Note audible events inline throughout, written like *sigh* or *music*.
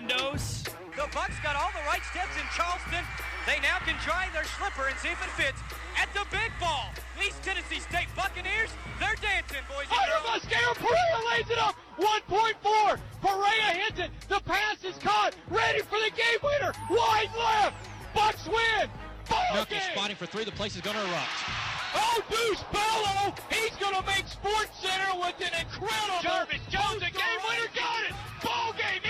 Sandos. The Bucks got all the right steps in Charleston. They now can try their slipper and see if it fits at the big ball. East Tennessee State Buccaneers, they're dancing, boys and Under girls. Perea lays it up. 1.4. Perea hits it. The pass is caught. Ready for the game winner. Wide left. Bucks win. Ball Milky game. spotting for three. The place is going to erupt. Oh, Deuce Bello. He's going to make Sports Center with an incredible. Jarvis Jones, the game winner, got it. Ball game.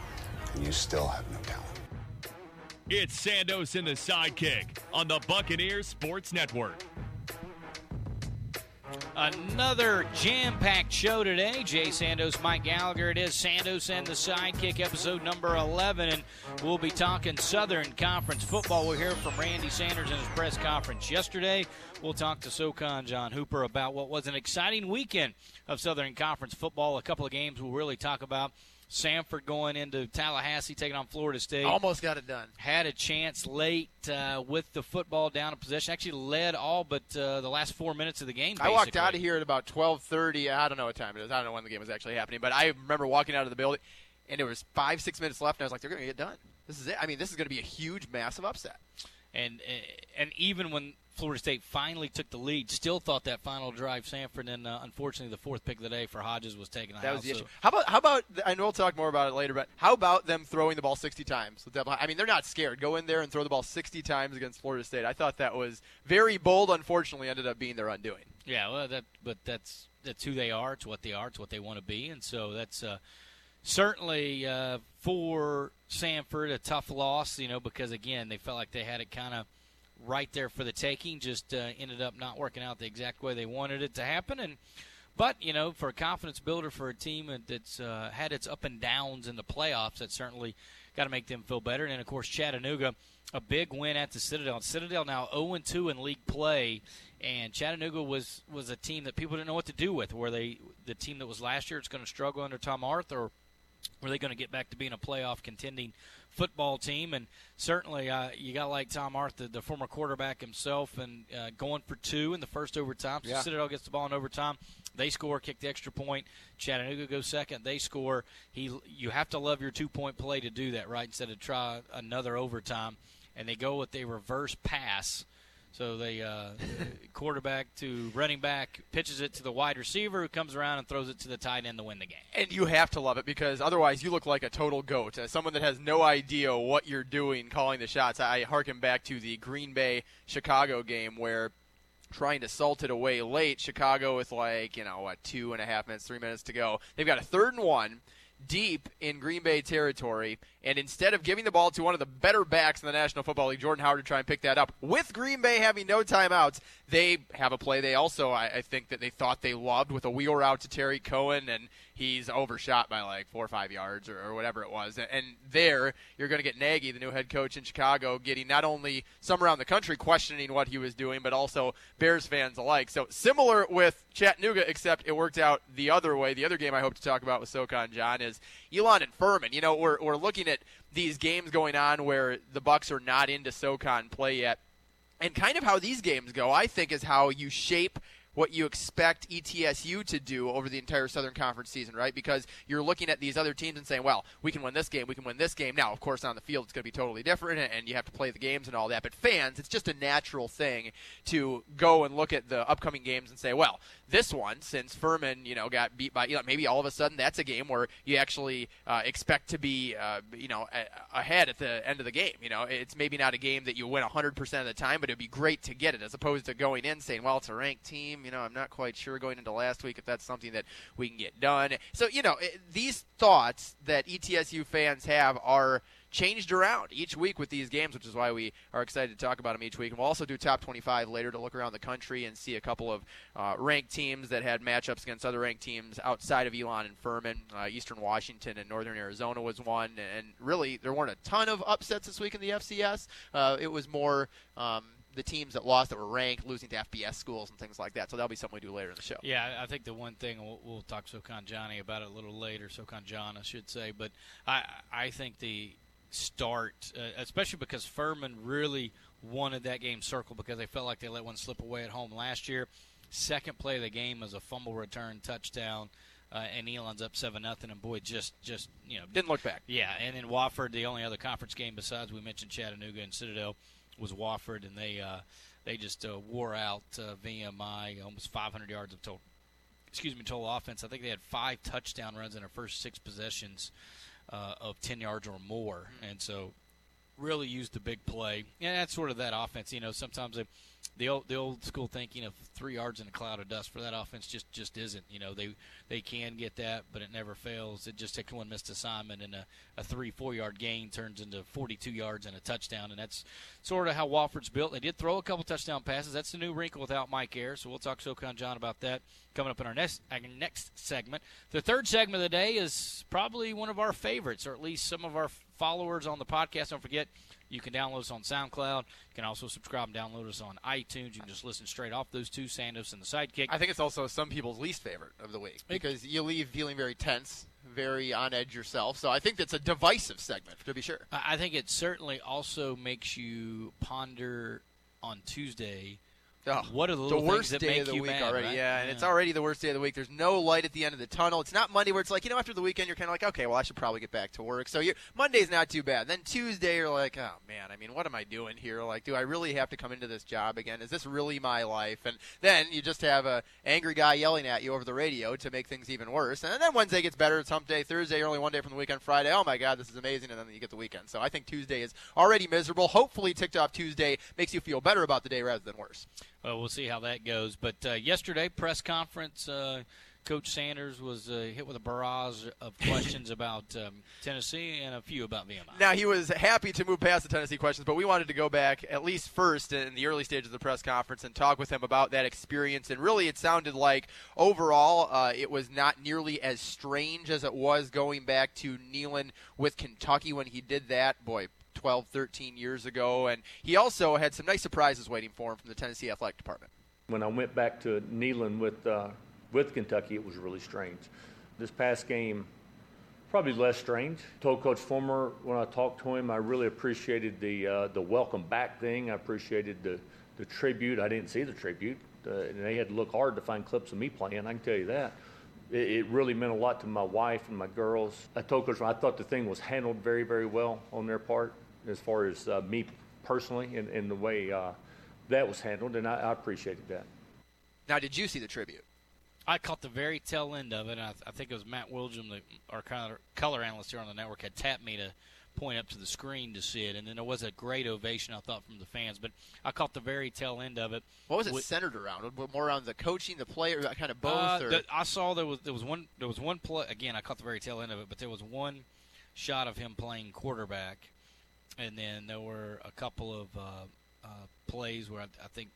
and you still have no talent. It's Sandos and the sidekick on the Buccaneers Sports Network. Another jam packed show today. Jay Sandos, Mike Gallagher. It is Sandos and the Sidekick, episode number 11. And we'll be talking Southern Conference football. We'll hear from Randy Sanders in his press conference yesterday. We'll talk to SoCon John Hooper about what was an exciting weekend of Southern Conference football. A couple of games we'll really talk about. Samford going into Tallahassee, taking on Florida State Almost got it done. had a chance late uh, with the football down in possession. Actually, led all but uh, the last four minutes of the game. I walked out of here at about 12:30. I don't know what time it is. I don't know when the game was actually happening, but I remember walking out of the building, and there was five, six minutes left, and I was like, "They're going to get done. This is it. I mean, this is going to be a huge, massive upset." and and even when Florida State finally took the lead, still thought that final drive Samford, and uh, unfortunately the fourth pick of the day for Hodges was taken. That was the issue. How about how about? I know we'll talk more about it later, but how about them throwing the ball 60 times? I mean, they're not scared. Go in there and throw the ball 60 times against Florida State. I thought that was very bold. Unfortunately, ended up being their undoing. Yeah, well, that but that's that's who they are. It's what they are. It's what they want to be, and so that's uh, certainly uh, for Samford a tough loss. You know, because again they felt like they had it kind of right there for the taking. Just uh, ended up not working out the exact way they wanted it to happen, and. But you know, for a confidence builder for a team that's uh, had its up and downs in the playoffs, that certainly got to make them feel better. And then, of course, Chattanooga, a big win at the Citadel. Citadel now 0 2 in league play, and Chattanooga was was a team that people didn't know what to do with. Were they the team that was last year? It's going to struggle under Tom Arthur. Or were they going to get back to being a playoff contending football team? And certainly, uh, you got like Tom Arthur, the former quarterback himself, and uh, going for two in the first overtime. So Yeah. Citadel gets the ball in overtime. They score, kick the extra point. Chattanooga goes second. They score. He, you have to love your two point play to do that, right? Instead of try another overtime, and they go with a reverse pass. So they uh, quarterback to running back pitches it to the wide receiver who comes around and throws it to the tight end to win the game. And you have to love it because otherwise you look like a total goat. As someone that has no idea what you're doing calling the shots, I harken back to the Green Bay Chicago game where trying to salt it away late, Chicago with like, you know, what, two and a half minutes, three minutes to go. They've got a third and one deep in Green Bay territory, and instead of giving the ball to one of the better backs in the National Football League, Jordan Howard, to try and pick that up, with Green Bay having no timeouts, they have a play they also, I, I think, that they thought they loved with a wheel route to Tarik Cohen, and he's overshot by like four or five yards or, or whatever it was. And there, you're going to get Nagy, the new head coach in Chicago, getting not only some around the country questioning what he was doing, but also Bears fans alike. So similar with Chattanooga, except it worked out the other way. The other game I hope to talk about with SoCon John is Elon and Furman. You know, we're, we're looking at these games going on where the Bucks are not into SoCon play yet. And kind of how these games go, I think, is how you shape what you expect ETSU to do over the entire Southern Conference season, right? Because you're looking at these other teams and saying, well, we can win this game, we can win this game. Now, of course, on the field, it's going to be totally different, and you have to play the games and all that. But fans, it's just a natural thing to go and look at the upcoming games and say, well, this one, since Furman, you know, got beat by, know, maybe all of a sudden that's a game where you actually uh, expect to be, uh, you know, a- ahead at the end of the game. You know, it's maybe not a game that you win 100% of the time, but it'd be great to get it as opposed to going in saying, well, it's a ranked team. You know, I'm not quite sure going into last week if that's something that we can get done. So, you know, it, these thoughts that ETSU fans have are changed around each week with these games, which is why we are excited to talk about them each week. And we'll also do top 25 later to look around the country and see a couple of uh, ranked teams that had matchups against other ranked teams outside of Elon and Furman. Uh, Eastern Washington and Northern Arizona was one, and really there weren't a ton of upsets this week in the FCS. Uh, it was more. Um, the teams that lost that were ranked losing to FBS schools and things like that. So that'll be something we do later in the show. Yeah, I think the one thing we'll, we'll talk SoCon Johnny about it a little later, SoCon John, I should say. But I I think the start, uh, especially because Furman really wanted that game circled because they felt like they let one slip away at home last year. Second play of the game was a fumble return touchdown. Uh, and Elon's up seven nothing, and boy, just just you know Didn't look back. yeah, and then Wofford, the only other conference game besides we mentioned Chattanooga and Citadel was Wofford, and they uh, they just uh, wore out uh, VMI almost 500 yards of total. Excuse me, total offense. I think they had five touchdown runs in their first six possessions uh, of 10 yards or more, and so really used the big play. And that's sort of that offense. You know, sometimes they, the old the old school thinking of three yards in a cloud of dust for that offense just just isn't. You know, they they can get that, but it never fails. It just takes one missed assignment, and a, a three four yard gain turns into 42 yards and a touchdown, and that's sort of how Wofford's built. They did throw a couple touchdown passes. That's the new wrinkle without Mike Ayers. So we'll talk SoCon John about that coming up in our next our next segment. The third segment of the day is probably one of our favorites, or at least some of our followers on the podcast. Don't forget, you can download us on SoundCloud. You can also subscribe and download us on iTunes. You can just listen straight off those two, Sandos and the Sidekick. I think it's also some people's least favorite of the week because you leave feeling very tense, very on edge yourself. So I think that's a divisive segment, to be sure. I I think it certainly also makes you ponder on Tuesday. Oh, What are the the worst day of the week mad, already? right? Yeah, and it's already the worst day of the week. There's no light at the end of the tunnel. It's not Monday where it's like you know after the weekend you're kind of like okay, well I should probably get back to work. So you Monday's not too bad. Then Tuesday you're like oh man, I mean what am I doing here? Like do I really have to come into this job again? Is this really my life? And then you just have a angry guy yelling at you over the radio to make things even worse. And then Wednesday gets better. It's hump day. Thursday you're only one day from the weekend. Friday oh my god this is amazing. And then you get the weekend. So I think Tuesday is already miserable. Hopefully ticked off Tuesday makes you feel better about the day rather than worse. Well, we'll see how that goes. But uh, yesterday, press conference, uh, Coach Sanders was uh, hit with a barrage of *laughs* questions about um, Tennessee and a few about VMI. Now he was happy to move past the Tennessee questions, but we wanted to go back at least first in the early stages of the press conference and talk with him about that experience. And really, it sounded like overall uh, it was not nearly as strange as it was going back to Neyland with Kentucky when he did that. Boy. 12, 13 years ago, and he also had some nice surprises waiting for him from the Tennessee Athletic Department. When I went back to Neyland with uh, with Kentucky, it was really strange. This past game, probably less strange. Told Coach Fulmer when I talked to him, I really appreciated the uh, the welcome back thing. I appreciated the the tribute. I didn't see the tribute, uh, and they had to look hard to find clips of me playing. I can tell you that. It, it really meant a lot to my wife and my girls. I told Coach, I thought the thing was handled very, very well on their part, as far as uh, me personally and, and the way uh, that was handled, and I, I appreciated that. Now, did you see the tribute? I caught the very tail end of it. And I, I think it was Matt Wilgem, the, our color, color analyst here on the network, had tapped me to point up to the screen to see it. And then there was a great ovation, I thought, from the fans. But I caught the very tail end of it. What was it With- centered around? More around the coaching, the player, kind of both? Uh, or? the- I saw there was there was one there was one play again. I caught the very tail end of it, but there was one shot of him playing quarterback, and then there were a couple of uh, uh, plays where I, I think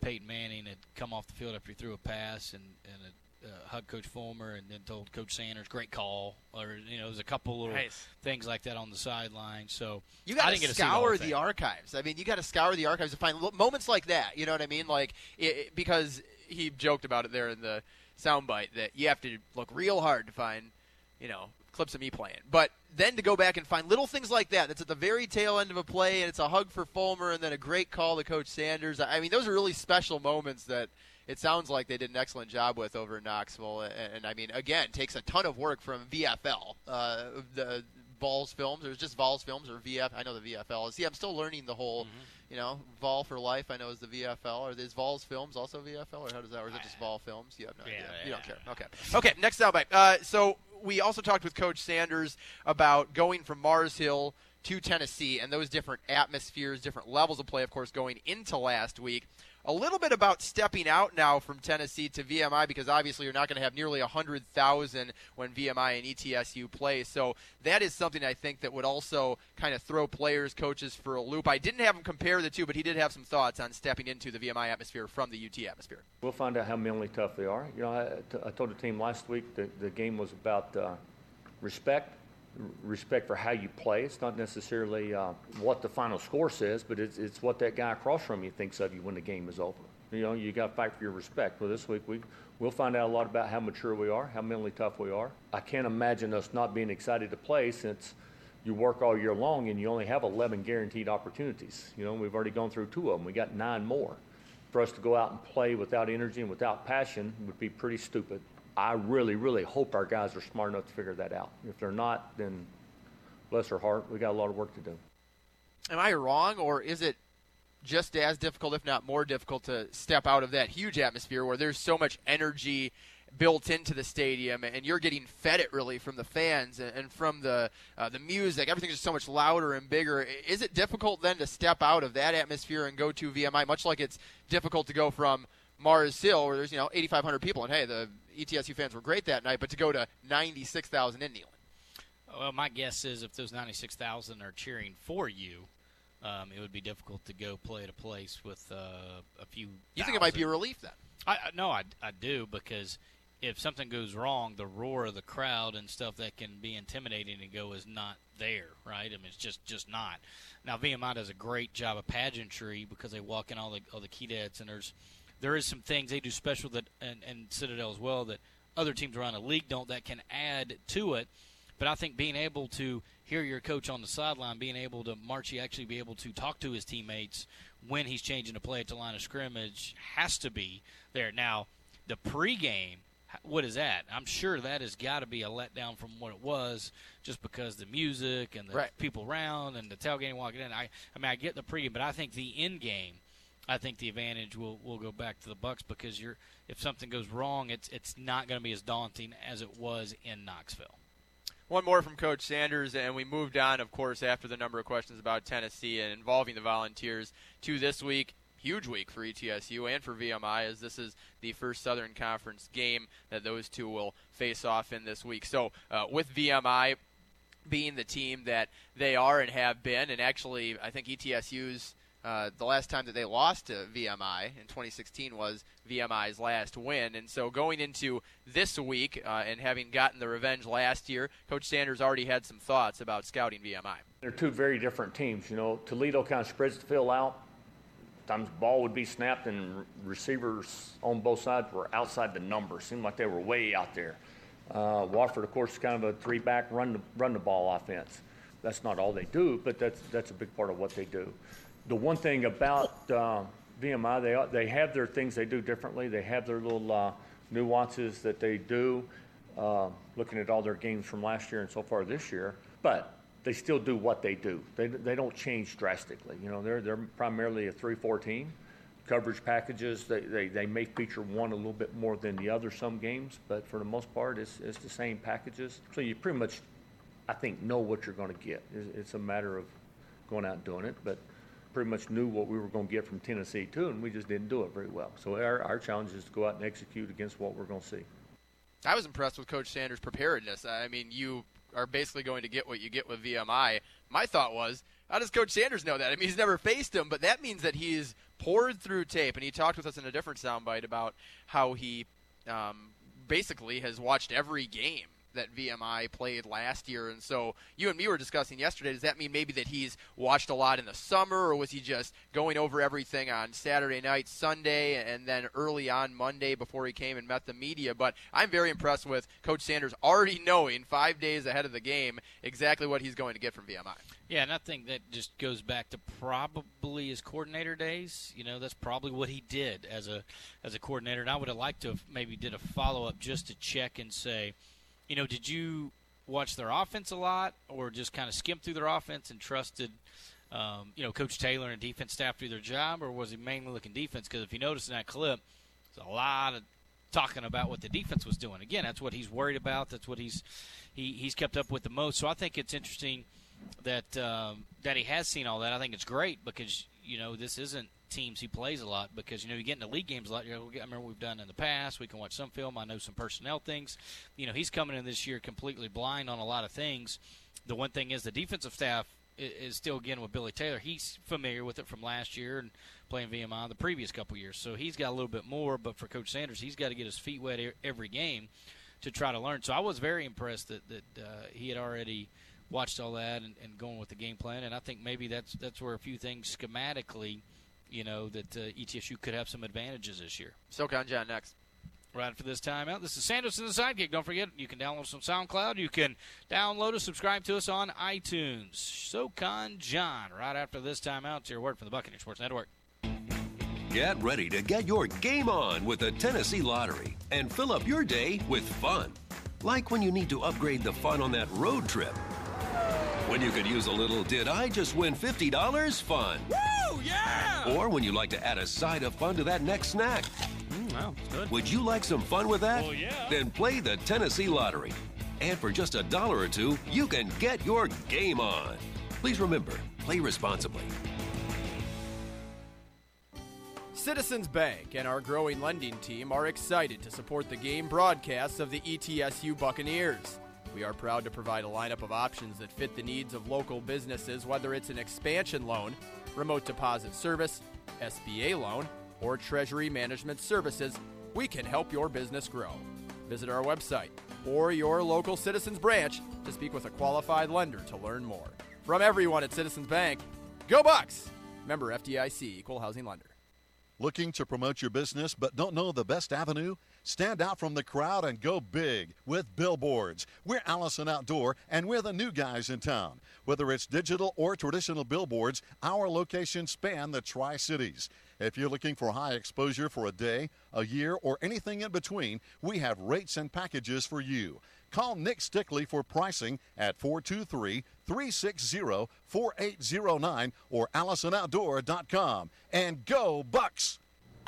Peyton Manning had come off the field after he threw a pass and and had, uh, hugged Coach Fulmer and then told Coach Sanders, "Great call," or you know, there's a couple little Nice. things like that on the sideline. So You I got didn't to get to see the whole scour the archives. I mean, you got to scour the archives to find lo- moments like that. You know what I mean? Like it, it- because he joked about it there in the soundbite that you have to look real hard to find, you know, clips of me playing. But then to go back and find little things like that. That's at the very tail end of a play, and it's a hug for Fulmer, and then a great call to Coach Sanders. I mean, those are really special moments that. It sounds like they did an excellent job with over in Knoxville, and, and I mean, again, takes a ton of work from VFL, uh, the Vols Films, or just Vols Films, or VF. I know the VFL. See, I'm still learning the whole, you know, Vol for life. I know is the VFL. Or is Vols Films also VFL, or how does that? Or is it just Vol Films? You have no Yeah, idea. You don't yeah. care. Okay. Okay. Next soundbite. Uh, so we also talked with Coach Sanders about going from Mars Hill to Tennessee and those different atmospheres, different levels of play, of course, going into last week. A little bit about stepping out now from Tennessee to VMI because obviously you're not going to have nearly 100,000 when VMI and ETSU play. So that is something I think that would also kind of throw players, coaches for a loop. I didn't have him compare the two, but he did have some thoughts on stepping into the VMI atmosphere from the UT atmosphere. We'll find out how mentally tough they are. You know, I, I told the team last week that the game was about uh, respect respect for how you play. It's not necessarily uh, what the final score says, but it's, it's what that guy across from you thinks of you when the game is over. You know, you got to fight for your respect. Well, this week we we'll find out a lot about how mature we are, how mentally tough we are. I can't imagine us not being excited to play since you work all year long and you only have 11 guaranteed opportunities. You know, we've already gone through two of them. We got nine more. For us to go out and play without energy and without passion would be pretty stupid. I really, really hope our guys are smart enough to figure that out. If they're not, then bless their heart, we got a lot of work to do. Am I wrong, or is it just as difficult, if not more difficult, to step out of that huge atmosphere where there's so much energy built into the stadium, and you're getting fed it really from the fans and from the uh, the music. Everything's just so much louder and bigger. Is it difficult then to step out of that atmosphere and go to VMI, much like it's difficult to go from Mars Hill, where there's you know 8,500 people, and hey, the ETSU fans were great that night, but to go to 96,000 in Neyland. Well, my guess is if those 96,000 are cheering for you, um, it would be difficult to go play at a place with uh, a few. You thousand. think it might be a relief then? I, I no, I, I do because if something goes wrong, the roar of the crowd and stuff that can be intimidating to go is not there, right? I mean, it's just just not. Now VMI does a great job of pageantry because they walk in all the all the key dads and there's there is some things they do special that and, and Citadel as well that other teams around the league don't that can add to it. But I think being able to hear your coach on the sideline, being able to Marchie actually be able to talk to his teammates when he's changing to play at the line of scrimmage has to be there. Now, the pregame, what is that? I'm sure that has got to be a letdown from what it was, just because the music and the right. people around and the tailgating walking in. I, I mean, I get the pregame, but I think the end game – I think the advantage will, will go back to the Bucks because you're if something goes wrong, it's it's not going to be as daunting as it was in Knoxville. One more from Coach Sanders, and we moved on, of course, after the number of questions about Tennessee and involving the Volunteers to this week. Huge week for ETSU and for VMI, as this is the first Southern Conference game that those two will face off in this week. So, uh, with VMI being the team that they are and have been, and actually, I think ETSU's uh, the last time that they lost to VMI in 2016 was VMI's last win. And so going into this week uh, and having gotten the revenge last year, Coach Sanders already had some thoughts about scouting VMI. They're two very different teams. You know, Toledo kind of spreads the field out. Times ball would be snapped and receivers on both sides were outside the number. Seemed like they were way out there. Uh, Wofford, of course, is kind of a three-back run the, run the ball offense. That's not all they do, but that's that's a big part of what they do the one thing about uh, VMI, they, they have their things they do differently. They have their little uh, nuances that they do, uh, looking at all their games from last year and so far this year. But they still do what they do. They, they don't change drastically. You know, they're, they're primarily a 3-4 team. Coverage packages, they, they, they may feature one a little bit more than the other some games, but for the most part, it's, it's the same packages. So you pretty much, I think, know what you're going to get. It's, it's a matter of going out and doing it. But – pretty much knew what we were going to get from Tennessee too, and we just didn't do it very well. So our, our challenge is to go out and execute against what we're going to see. I was impressed with Coach Sanders' preparedness. I mean, you are basically going to get what you get with VMI. My thought was, how does Coach Sanders know that? I mean, he's never faced him, but that means that he's poured through tape, and he talked with us in a different soundbite about how he um, basically has watched every game that VMI played last year. And so you and me were discussing yesterday. Does that mean maybe that he's watched a lot in the summer, or was he just going over everything on Saturday night, Sunday, and then early on Monday before he came and met the media? But I'm very impressed with Coach Sanders already knowing five days ahead of the game exactly what he's going to get from VMI. Yeah, and I think that just goes back to probably his coordinator days. You know, that's probably what he did as a as a coordinator. And I would have liked to have maybe did a follow up just to check and say, you know, did you watch their offense a lot, or just kind of skim through their offense and trusted, um, you know, Coach Taylor and defense staff do their job, or was he mainly looking defense? Because if you notice in that clip, there's a lot of talking about what the defense was doing. Again, that's what he's worried about. That's what he's he, he's kept up with the most. So I think it's interesting that um, that he has seen all that. I think it's great because you know this isn't teams he plays a lot because you know you get into league games a lot. You know, I remember we've done in the past. We can watch some film. I know some personnel things. You know, he's coming in this year completely blind on a lot of things. The one thing is the defensive staff is still again with Billy Taylor. He's familiar with it from last year and playing VMI the previous couple years, so he's got a little bit more. But for Coach Sanders, he's got to get his feet wet every game to try to learn. So I was very impressed that that uh, he had already watched all that and, and going with the game plan. And I think maybe that's that's where a few things schematically, you know, that uh, ETSU could have some advantages this year. SoCon John next. Right for this timeout. This is Sandos in the Sidekick. Don't forget, you can download some SoundCloud. You can download us, subscribe to us on iTunes. SoCon John. Right after this timeout, to your word from the Buccaneer Sports Network. Get ready to get your game on with the Tennessee Lottery and fill up your day with fun. Like when you need to upgrade the fun on that road trip. When you could use a little did I just win $50 fun. Woo, yeah! Or when you like to add a side of fun to that next snack. Mm, wow, good. Would you like some fun with that? Oh, yeah. Then play the Tennessee Lottery. And for just a dollar or two, you can get your game on. Please remember, play responsibly. Citizens Bank and our growing lending team are excited to support the game broadcasts of the ETSU Buccaneers. We are proud to provide a lineup of options that fit the needs of local businesses, whether it's an expansion loan, remote deposit service, SBA loan, or treasury management services. We can help your business grow. Visit our website or your local Citizens branch to speak with a qualified lender to learn more. From everyone at Citizens Bank, go Bucks! Member FDIC, Equal Housing Lender. Looking to promote your business but don't know the best avenue? Stand out from the crowd and go big with billboards. We're Allison Outdoor and we're the new guys in town. Whether it's digital or traditional billboards, our locations span the Tri Cities. If you're looking for high exposure for a day, a year, or anything in between, we have rates and packages for you. Call Nick Stickley for pricing at 423 360 4809 or AllisonOutdoor.com. And go, Bucks!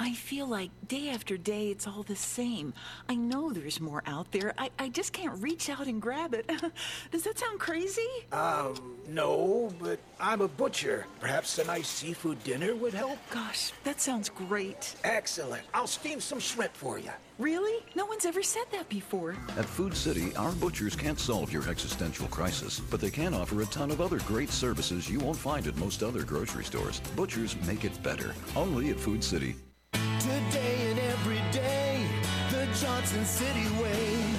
I feel like day after day it's all the same. I know there's more out there. I, I just can't reach out and grab it. *laughs* Does that sound crazy? Um, no, but I'm a butcher. Perhaps a nice seafood dinner would help? Gosh, that sounds great. Excellent. I'll steam some shrimp for you. Really? No one's ever said that before. At Food City, our butchers can't solve your existential crisis, but they can offer a ton of other great services you won't find at most other grocery stores. Butchers make it better. Only at Food City. Today and every day, the Johnson City way.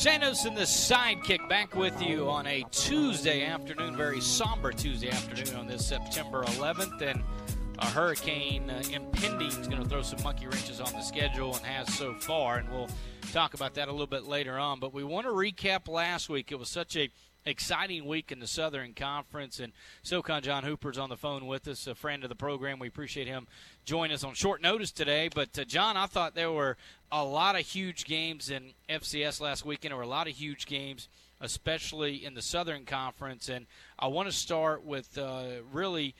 Sandos in the sidekick back with you on a Tuesday afternoon, very somber Tuesday afternoon on this September 11th. And a hurricane uh, impending is going to throw some monkey wrenches on the schedule and has so far. And we'll talk about that a little bit later on. But we want to recap last week. It was such a exciting week in the Southern Conference, and SoCon John Hooper's on the phone with us, a friend of the program. We appreciate him joining us on short notice today. But uh, John, I thought there were a lot of huge games in FCS last weekend. There were a lot of huge games, especially in the Southern Conference, and I want to start with uh, really.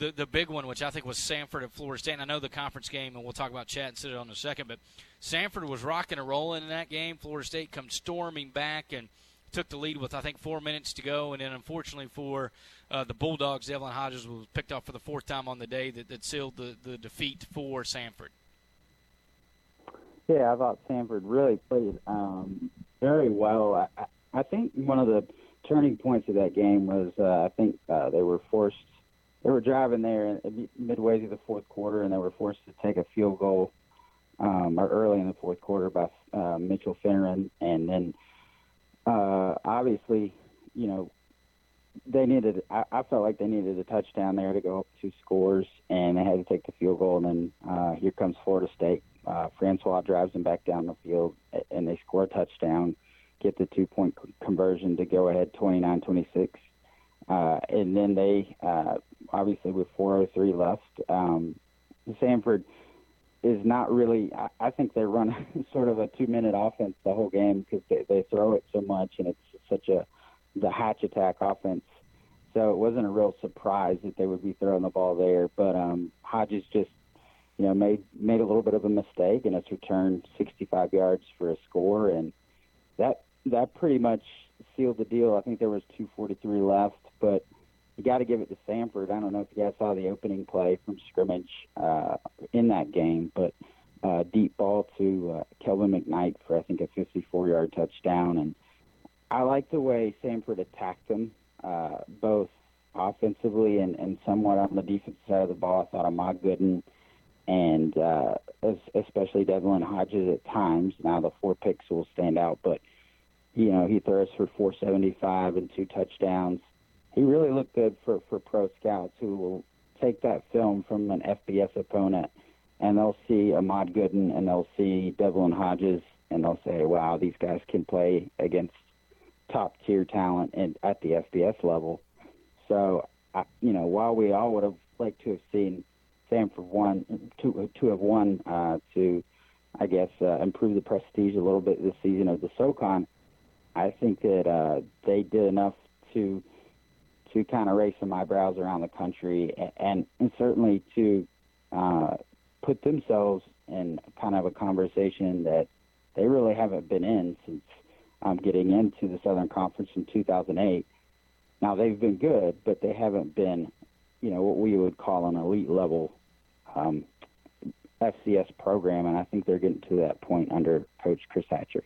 The, the big one, which I think was Samford at Florida State. And I know the conference game, and we'll talk about Chat and sit on in a second. But Samford was rocking and rolling in that game. Florida State comes storming back and took the lead with I think four minutes to go, and then unfortunately for uh, the Bulldogs, Devlin Hodges was picked off for the fourth time on the day that, that sealed the, the defeat for Samford. Yeah, I thought Samford really played um, very well. I, I think one of the turning points of that game was uh, I think uh, they were forced. They were driving there midway through the fourth quarter, and they were forced to take a field goal um, or early in the fourth quarter by uh, Mitchell Fineran, and then uh, obviously, you know, they needed. I, I felt like they needed a touchdown there to go up two scores, and they had to take the field goal. And then uh, here comes Florida State. Uh, Francois drives them back down the field, and they score a touchdown, get the two point conversion to go ahead 29-26. Uh, and then they, uh, obviously, with 4:03 left, um, Samford is not really. I, I think they run *laughs* sort of a two-minute offense the whole game because they, they throw it so much, and it's such a the hatch attack offense. So it wasn't a real surprise that they would be throwing the ball there. But um, Hodges just, you know, made made a little bit of a mistake, and it's returned 65 yards for a score, and that that pretty much sealed the deal. I think there was 2:43 left, but you got to give it to Samford. I don't know if you guys saw the opening play from scrimmage uh, in that game, but uh, deep ball to uh, Kelvin McKnight for I think a 54-yard touchdown, and I like the way Samford attacked them, uh, both offensively and, and somewhat on the defensive side of the ball. I thought Ahmad Gooden and uh, especially Devlin Hodges at times. Now the four picks will stand out, but you know he throws for 475 and two touchdowns he really looked good for for pro scouts who will take that film from an FBS opponent and they'll see Ahmad Gooden and they'll see Devlin Hodges and they'll say, "Wow, these guys can play against top tier talent and at the FBS level." So, I, you know, while we all would have liked to have seen Samford one to to have won uh, to, I guess, uh, improve the prestige a little bit this season of the SoCon, I think that uh, they did enough to to kind of raise some eyebrows around the country and, and certainly to uh, put themselves in kind of a conversation that they really haven't been in since um, getting into the Southern Conference in 2008. Now they've been good, but they haven't been, you know, what we would call an elite level um, FCS program, and I think they're getting to that point under Coach Chris Hatcher.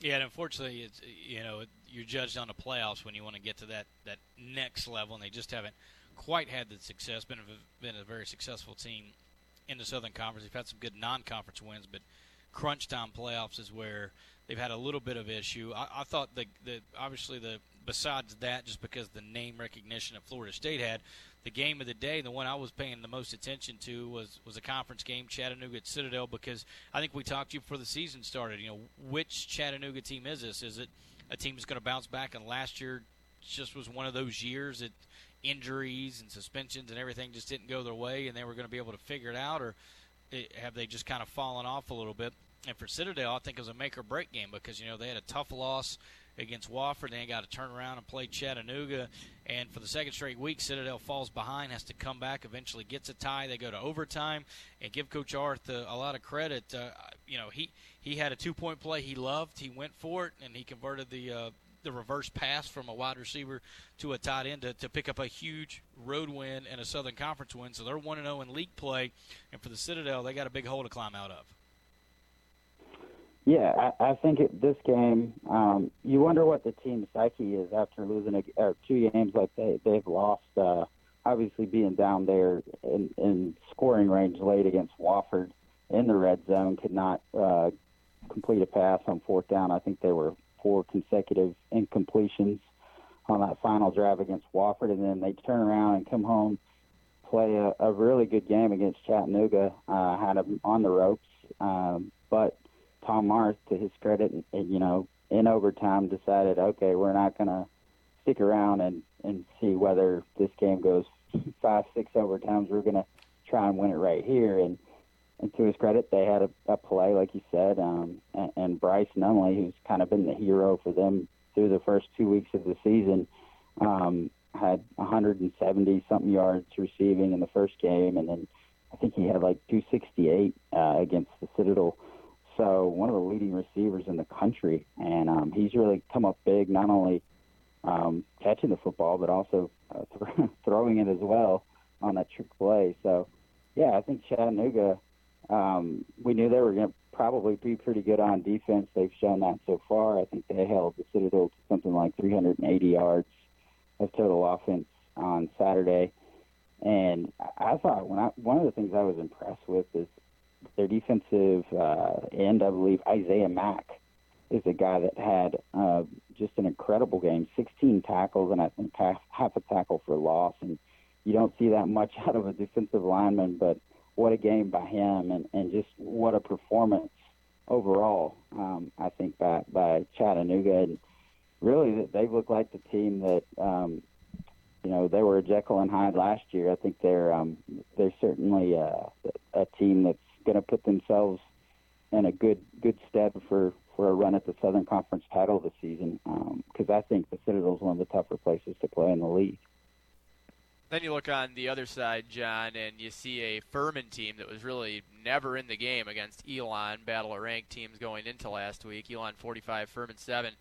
Yeah, and unfortunately, it's you know you're judged on the playoffs when you want to get to that that next level, and they just haven't quite had the success. Been a, been a very successful team in the Southern Conference. They've had some good non-conference wins, but crunch time playoffs is where they've had a little bit of issue. I, I thought the the obviously the besides that, just because the name recognition that Florida State had, the game of the day, the one I was paying the most attention to was was a conference game, Chattanooga at Citadel, because I think we talked to you before the season started. You know, which Chattanooga team is this? Is it a team that's going to bounce back? And last year just was one of those years that injuries and suspensions and everything just didn't go their way, and they were going to be able to figure it out, or have they just kind of fallen off a little bit? And for Citadel, I think it was a make or break game because you know they had a tough loss against Wofford. Then got to turn around and play Chattanooga. And for the second straight week, Citadel falls behind, has to come back, eventually gets a tie. They go to overtime and give Coach Arth a, a lot of credit. Uh, you know, he, he had a two point play he loved. He went for it, and he converted the. Uh, the reverse pass from a wide receiver to a tight end to, to pick up a huge road win and a Southern Conference win. So they're 1 0 in league play. And for the Citadel, they got a big hole to climb out of. Yeah, I, I think it, this game, um, you wonder what the team's psyche is after losing a, two games like they they've lost. Uh, obviously, being down there in, in scoring range late against Wofford in the red zone, could not uh, complete a pass on fourth down. I think they were four consecutive incompletions on that final drive against Wofford, and then they turn around and come home, play a, a really good game against Chattanooga. Uh, had them on the ropes, um, but Tom Arth, to his credit, you know, in overtime decided, okay, we're not going to stick around and and see whether this game goes *laughs* five, six overtimes. We're going to try and win it right here. And to his credit, they had a, a play, like you said, um, and, and Bryce Nunley, who's kind of been the hero for them through the first two weeks of the season, um, had 170 something yards receiving in the first game, and then I think he had like 268 uh, against the Citadel so one of the leading receivers in the country, and um, he's really come up big, not only um, catching the football but also uh, th- *laughs* throwing it as well on that trick play. So, yeah, I think Chattanooga. Um, we knew they were going to probably be pretty good on defense. They've shown that so far. I think they held the Citadel to something like 380 yards of total offense on Saturday. And I thought when I, one of the things I was impressed with is their defensive uh, end. I believe Isaiah Mack is a guy that had uh, just an incredible game, 16 tackles and I think half, half a tackle for loss. And you don't see that much *laughs* out of a defensive lineman, but what a game by him and, and just what a performance overall. Um, I think by by Chattanooga and really they've looked like the team that um, you know they were a Jekyll and Hyde last year. I think they're um, they're certainly uh, a team that's going to put themselves in a good good stead for for a run at the Southern Conference title this season because um, I think the Citadel is one of the tougher places to play in the league. Then you look on the other side, John, and you see a Furman team that was really never in the game against Elon, battle of ranked teams going into last week. Elon 45, Furman 7.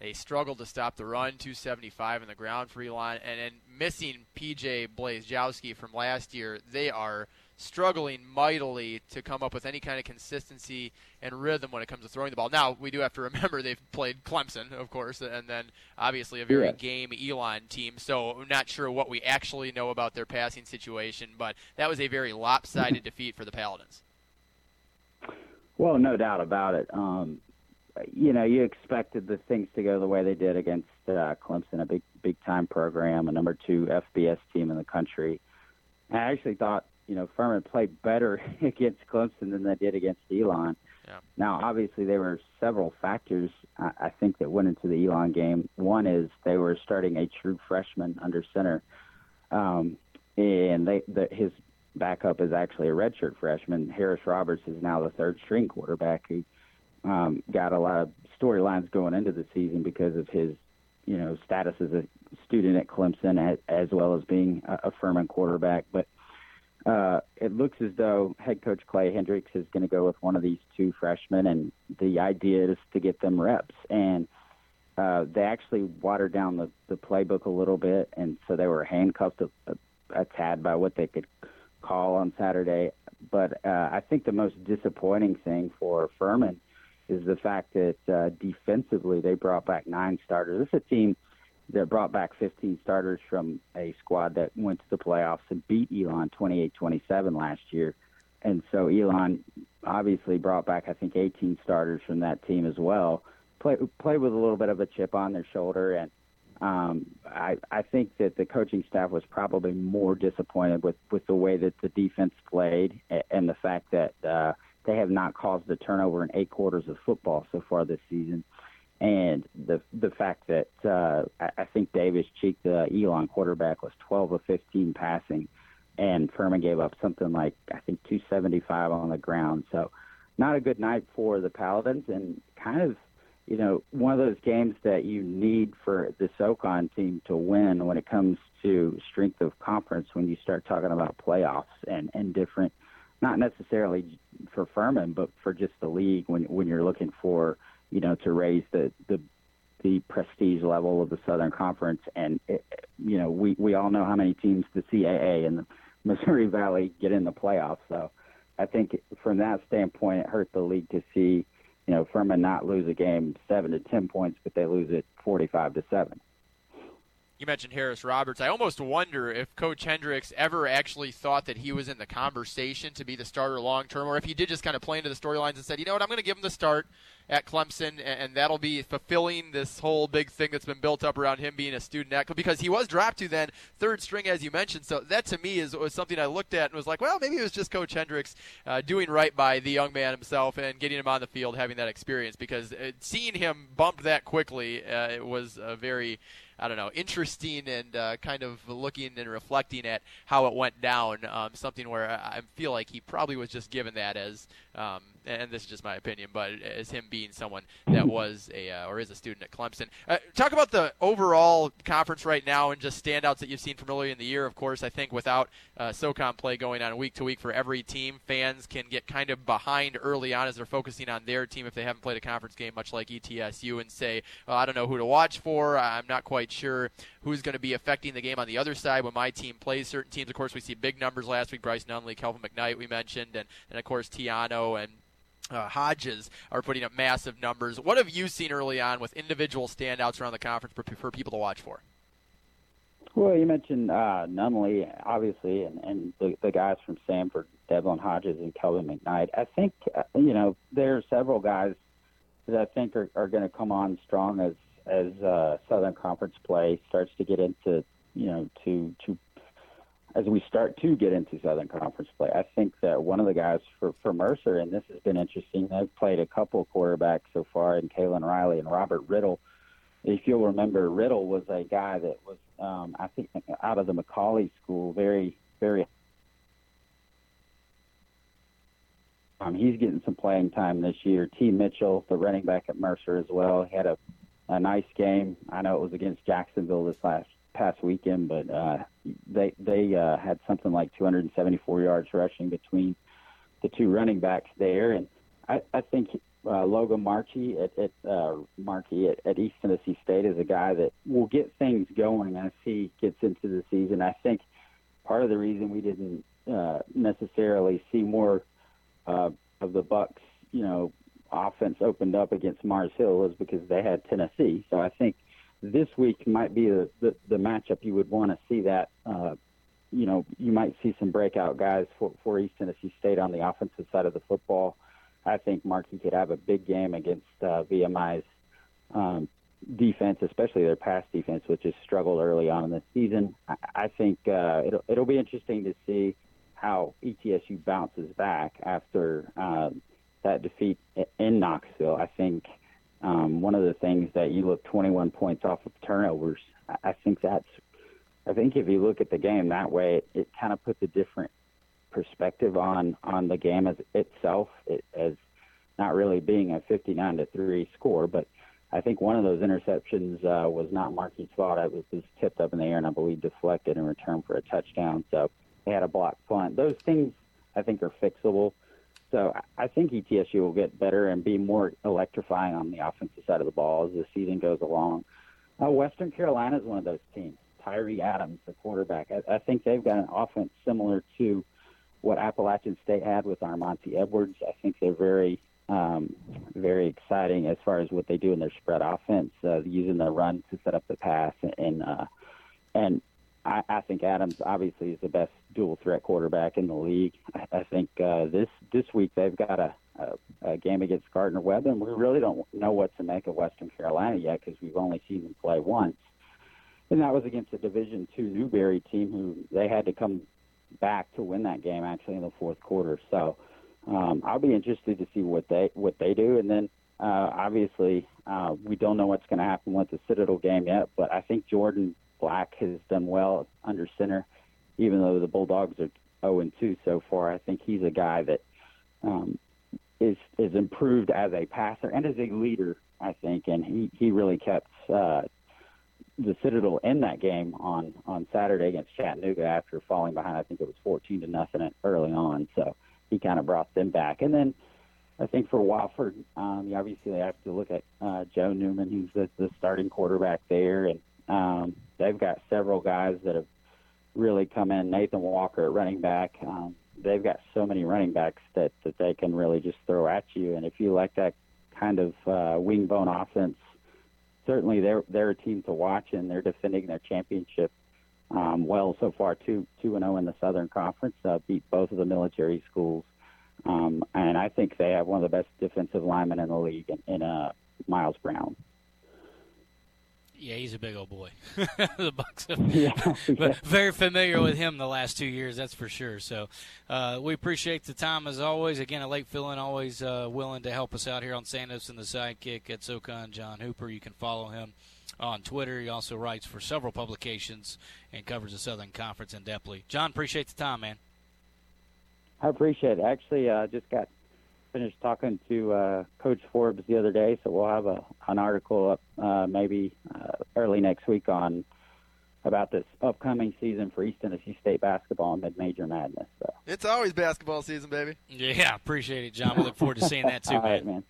They struggled to stop the run, 275 on the ground for Elon, and then missing PJ Blazejowski from last year, they are struggling mightily to come up with any kind of consistency and rhythm when it comes to throwing the ball. Now, we do have to *laughs* remember they've played Clemson, of course, and then obviously a very yeah. game Elon team. So I'm not sure what we actually know about their passing situation, but that was a very lopsided *clears throat* defeat for the Paladins. Well, no doubt about it. Um, you know, you expected the things to go the way they did against uh, Clemson, a big, big time program, a number two FBS team in the country. I actually thought you know, Furman played better *laughs* against Clemson than they did against Elon. Yeah. Now, obviously, there were several factors I, I think that went into the Elon game. One is they were starting a true freshman under center, um, and they the, his backup is actually a redshirt freshman. Harris Roberts is now the third string quarterback who um, got a lot of storylines going into the season because of his you know status as a student at Clemson as, as well as being a, a Furman quarterback, but uh, it looks as though head coach Clay Hendrix is going to go with one of these two freshmen, and the idea is to get them reps. And uh, they actually watered down the, the playbook a little bit, and so they were handcuffed a, a, a tad by what they could call on Saturday. But uh, I think the most disappointing thing for Furman is the fact that uh, defensively they brought back nine starters. This is a team – that brought back 15 starters from a squad that went to the playoffs and beat Elon 28-27 last year. And so Elon obviously brought back, I think, 18 starters from that team as well. Play played with a little bit of a chip on their shoulder, and um, I, I think that the coaching staff was probably more disappointed with with the way that the defense played and the fact that uh, they have not caused a turnover in eight quarters of football so far this season and the the fact that uh, I, I think Davis Cheek, the Elon quarterback, was 12 of 15 passing, and Furman gave up something like I think 275 on the ground. So, not a good night for the Paladins, and kind of you know one of those games that you need for the SoCon team to win when it comes to strength of conference. When you start talking about playoffs and and different, not necessarily for Furman, but for just the league when when you're looking for you know, to raise the the the prestige level of the Southern Conference. And it, you know, we we all know how many teams the CAA and the *laughs* Missouri Valley get in the playoffs. So I think from that standpoint, it hurt the league to see you know Furman not lose a game seven to ten points, but they lose it forty-five to seven you mentioned Harris Roberts. I almost wonder if Coach Hendrix ever actually thought that he was in the conversation to be the starter long term, or if he did just kind of play into the storylines and said, you know what, I'm going to give him the start at Clemson, and that'll be fulfilling this whole big thing that's been built up around him being a student at because he was dropped to then third string, as you mentioned. So that to me is was something I looked at and was like, well, maybe it was just Coach Hendrix uh, doing right by the young man himself and getting him on the field, having that experience because uh, seeing him bumped that quickly, uh, it was a very I don't know, interesting and uh, kind of looking and reflecting at how it went down. Um, something where I feel like he probably was just given that as um, and this is just my opinion, but as him being someone that was a uh, or is a student at Clemson. Uh, talk about the overall conference right now and just standouts that you've seen from earlier in the year. Of course, I think without uh, SoCon play going on week to week for every team, fans can get kind of behind early on as they're focusing on their team if they haven't played a conference game, much like ETSU, and say, well, I don't know who to watch for. I'm not quite sure who's going to be affecting the game on the other side when my team plays certain teams. Of course, we see big numbers last week. Bryce Nunley, Kelvin McKnight, we mentioned, and, and of course Tiano and uh, Hodges are putting up massive numbers. What have you seen early on with individual standouts around the conference for, for people to watch for? Well, you mentioned uh, Nunley, obviously, and, and the, the guys from Samford, Devlin Hodges and Kelvin McKnight. I think, uh, you know, there are several guys that I think are, are going to come on strong as as uh, Southern Conference play starts to get into, you know, to to as we start to get into Southern Conference play. I think that one of the guys for, for Mercer, and this has been interesting, they've played a couple quarterbacks so far in Kaelan Riley and Robert Riddle. If you'll remember, Riddle was a guy that was, um, I think, out of the McCallie school, very, very. Um, he's getting some playing time this year. T. Mitchell, the running back at Mercer as well, had a, a nice game. I know it was against Jacksonville this last past weekend, but uh, they they uh, had something like 274 yards rushing between the two running backs there, and I, I think uh, Logan Marchi at, at uh, Marchi at, at East Tennessee State is a guy that will get things going as he gets into the season. I think part of the reason we didn't uh, necessarily see more uh, of the Bucks, you know, offense opened up against Mars Hill is because they had Tennessee. So I think this week might be the, the, the matchup you would want to see that. Uh, you know, you might see some breakout guys for, for East Tennessee State on the offensive side of the football. I think Marchi could have a big game against uh, VMI's um, defense, especially their pass defense, which has struggled early on in the season. I, I think uh, it'll, it'll be interesting to see how ETSU bounces back after um, that defeat in Knoxville. I think – um, one of the things that you look 21 points off of turnovers, I think that's, I think if you look at the game that way, it, it kind of puts a different perspective on on the game as itself, it, as not really being a 59 to three score, but I think one of those interceptions uh, was not Marchi's fault. It was, was tipped up in the air and I believe deflected in return for a touchdown. So they had a block punt. Those things I think are fixable. So I think ETSU will get better and be more electrifying on the offensive side of the ball as the season goes along. Uh, Western Carolina is one of those teams. Tyrie Adams, the quarterback. I, I think they've got an offense similar to what Appalachian State had with Armanti Edwards. I think they're very, um, very exciting as far as what they do in their spread offense, uh, using the run to set up the pass, and uh, and I, I think Adams obviously is the best dual threat quarterback in the league. I, I think uh, this this week they've got a, a, a game against Gardner Webb, and we really don't know what to make of Western Carolina yet because we've only seen them play once, and that was against a Division two Newberry team who they had to come back to win that game actually in the fourth quarter. So um, I'll be interested to see what they what they do, and then uh, obviously uh, we don't know what's going to happen with the Citadel game yet, but I think Jordan Black has done well under center, even though the Bulldogs are 0 and 2 so far. I think he's a guy that um, is is improved as a passer and as a leader. I think, and he he really kept uh, the Citadel in that game on on Saturday against Chattanooga after falling behind. I think it was 14 to nothing early on. So he kind of brought them back, and then. I think for Wofford, um, you obviously have to look at uh, Joe Newman, who's the, the starting quarterback there, and um, they've got several guys that have really come in. Nathan Walker running back. Um, they've got so many running backs that, that they can really just throw at you. And if you like that kind of uh, wing bone offense, certainly they're they're a team to watch, and they're defending their championship um, well so far. Two two and zero oh in the Southern Conference, uh, beat both of the military schools, um, and I think they have one of the best defensive linemen in the league in, in uh, Miles Brown. Yeah, he's a big old boy. *laughs* the Bucks have *laughs* yeah, *laughs* yeah. very familiar with him the last two years, that's for sure. So uh, we appreciate the time as always. Again, a late filling, always uh, willing to help us out here on Sandos and the Sidekick at SoCon. John Hooper, you can follow him on Twitter. He also writes for several publications and covers the Southern Conference in depthly. John, appreciate the time, man. I appreciate it. Actually, I uh, just got finished talking to uh, Coach Forbes the other day, so we'll have a, an article up uh, maybe uh, early next week on about this upcoming season for East Tennessee State basketball and mid-major madness. So. It's always basketball season, baby. Yeah, appreciate it, John. We look forward to seeing that too, *laughs* All man. Right, man.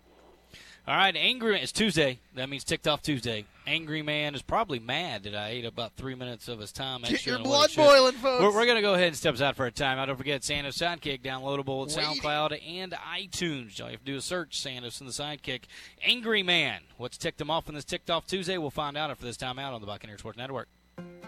All right, angry man. It's Tuesday. That means ticked off Tuesday. Angry man is probably mad that I ate about three minutes of his time. Get your blood boiling, folks. We're, we're going to go ahead and step aside for a timeout. Don't forget Sandos Sidekick, downloadable at Waiting. SoundCloud and iTunes. All you have to do is search Sandos and the Sidekick. Angry man. What's ticked him off on this ticked off Tuesday? We'll find out after this timeout on the Buccaneer Sports Network.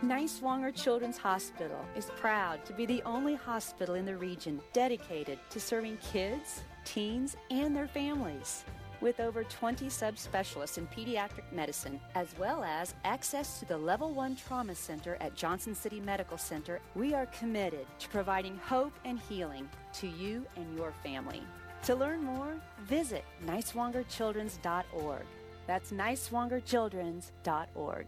Niswonger Children's Hospital is proud to be the only hospital in the region dedicated to serving kids, teens, and their families. With over 20 subspecialists in pediatric medicine, as well as access to the Level 1 Trauma Center at Johnson City Medical Center, we are committed to providing hope and healing to you and your family. To learn more, visit niswongerchildrens.org. That's niswongerchildrens.org.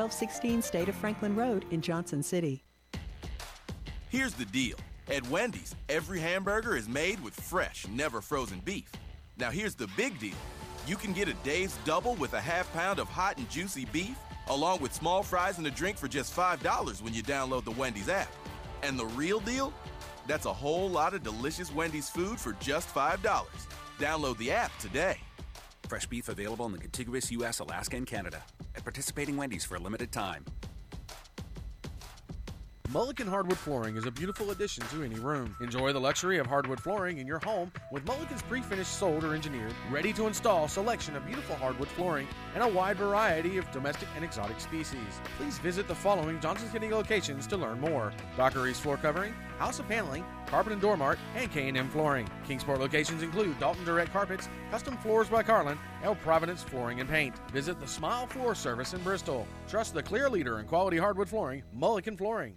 1216 State of Franklin Road in Johnson City. Here's the deal. At Wendy's, every hamburger is made with fresh, never frozen beef. Now here's the big deal. You can get a Dave's double with a half pound of hot and juicy beef, along with small fries and a drink for just $5 when you download the Wendy's app. And the real deal? That's a whole lot of delicious Wendy's food for just $5. Download the app today. Fresh beef available in the contiguous U.S., Alaska, and Canada. At participating Wendy's for a limited time. Mullican Hardwood Flooring is a beautiful addition to any room. Enjoy the luxury of hardwood flooring in your home with Mullican's pre-finished sold or engineered, ready to install selection of beautiful hardwood flooring and a wide variety of domestic and exotic species. Please visit the following Johnson City locations to learn more. Dockery's Floor Covering, House of Paneling, Carpet and Door Mart, and K&M Flooring. Kingsport locations include Dalton Direct Carpets, Custom Floors by Carlin, El Providence Flooring and Paint. Visit the Smile Floor Service in Bristol. Trust the clear leader in quality hardwood flooring, Mullican Flooring.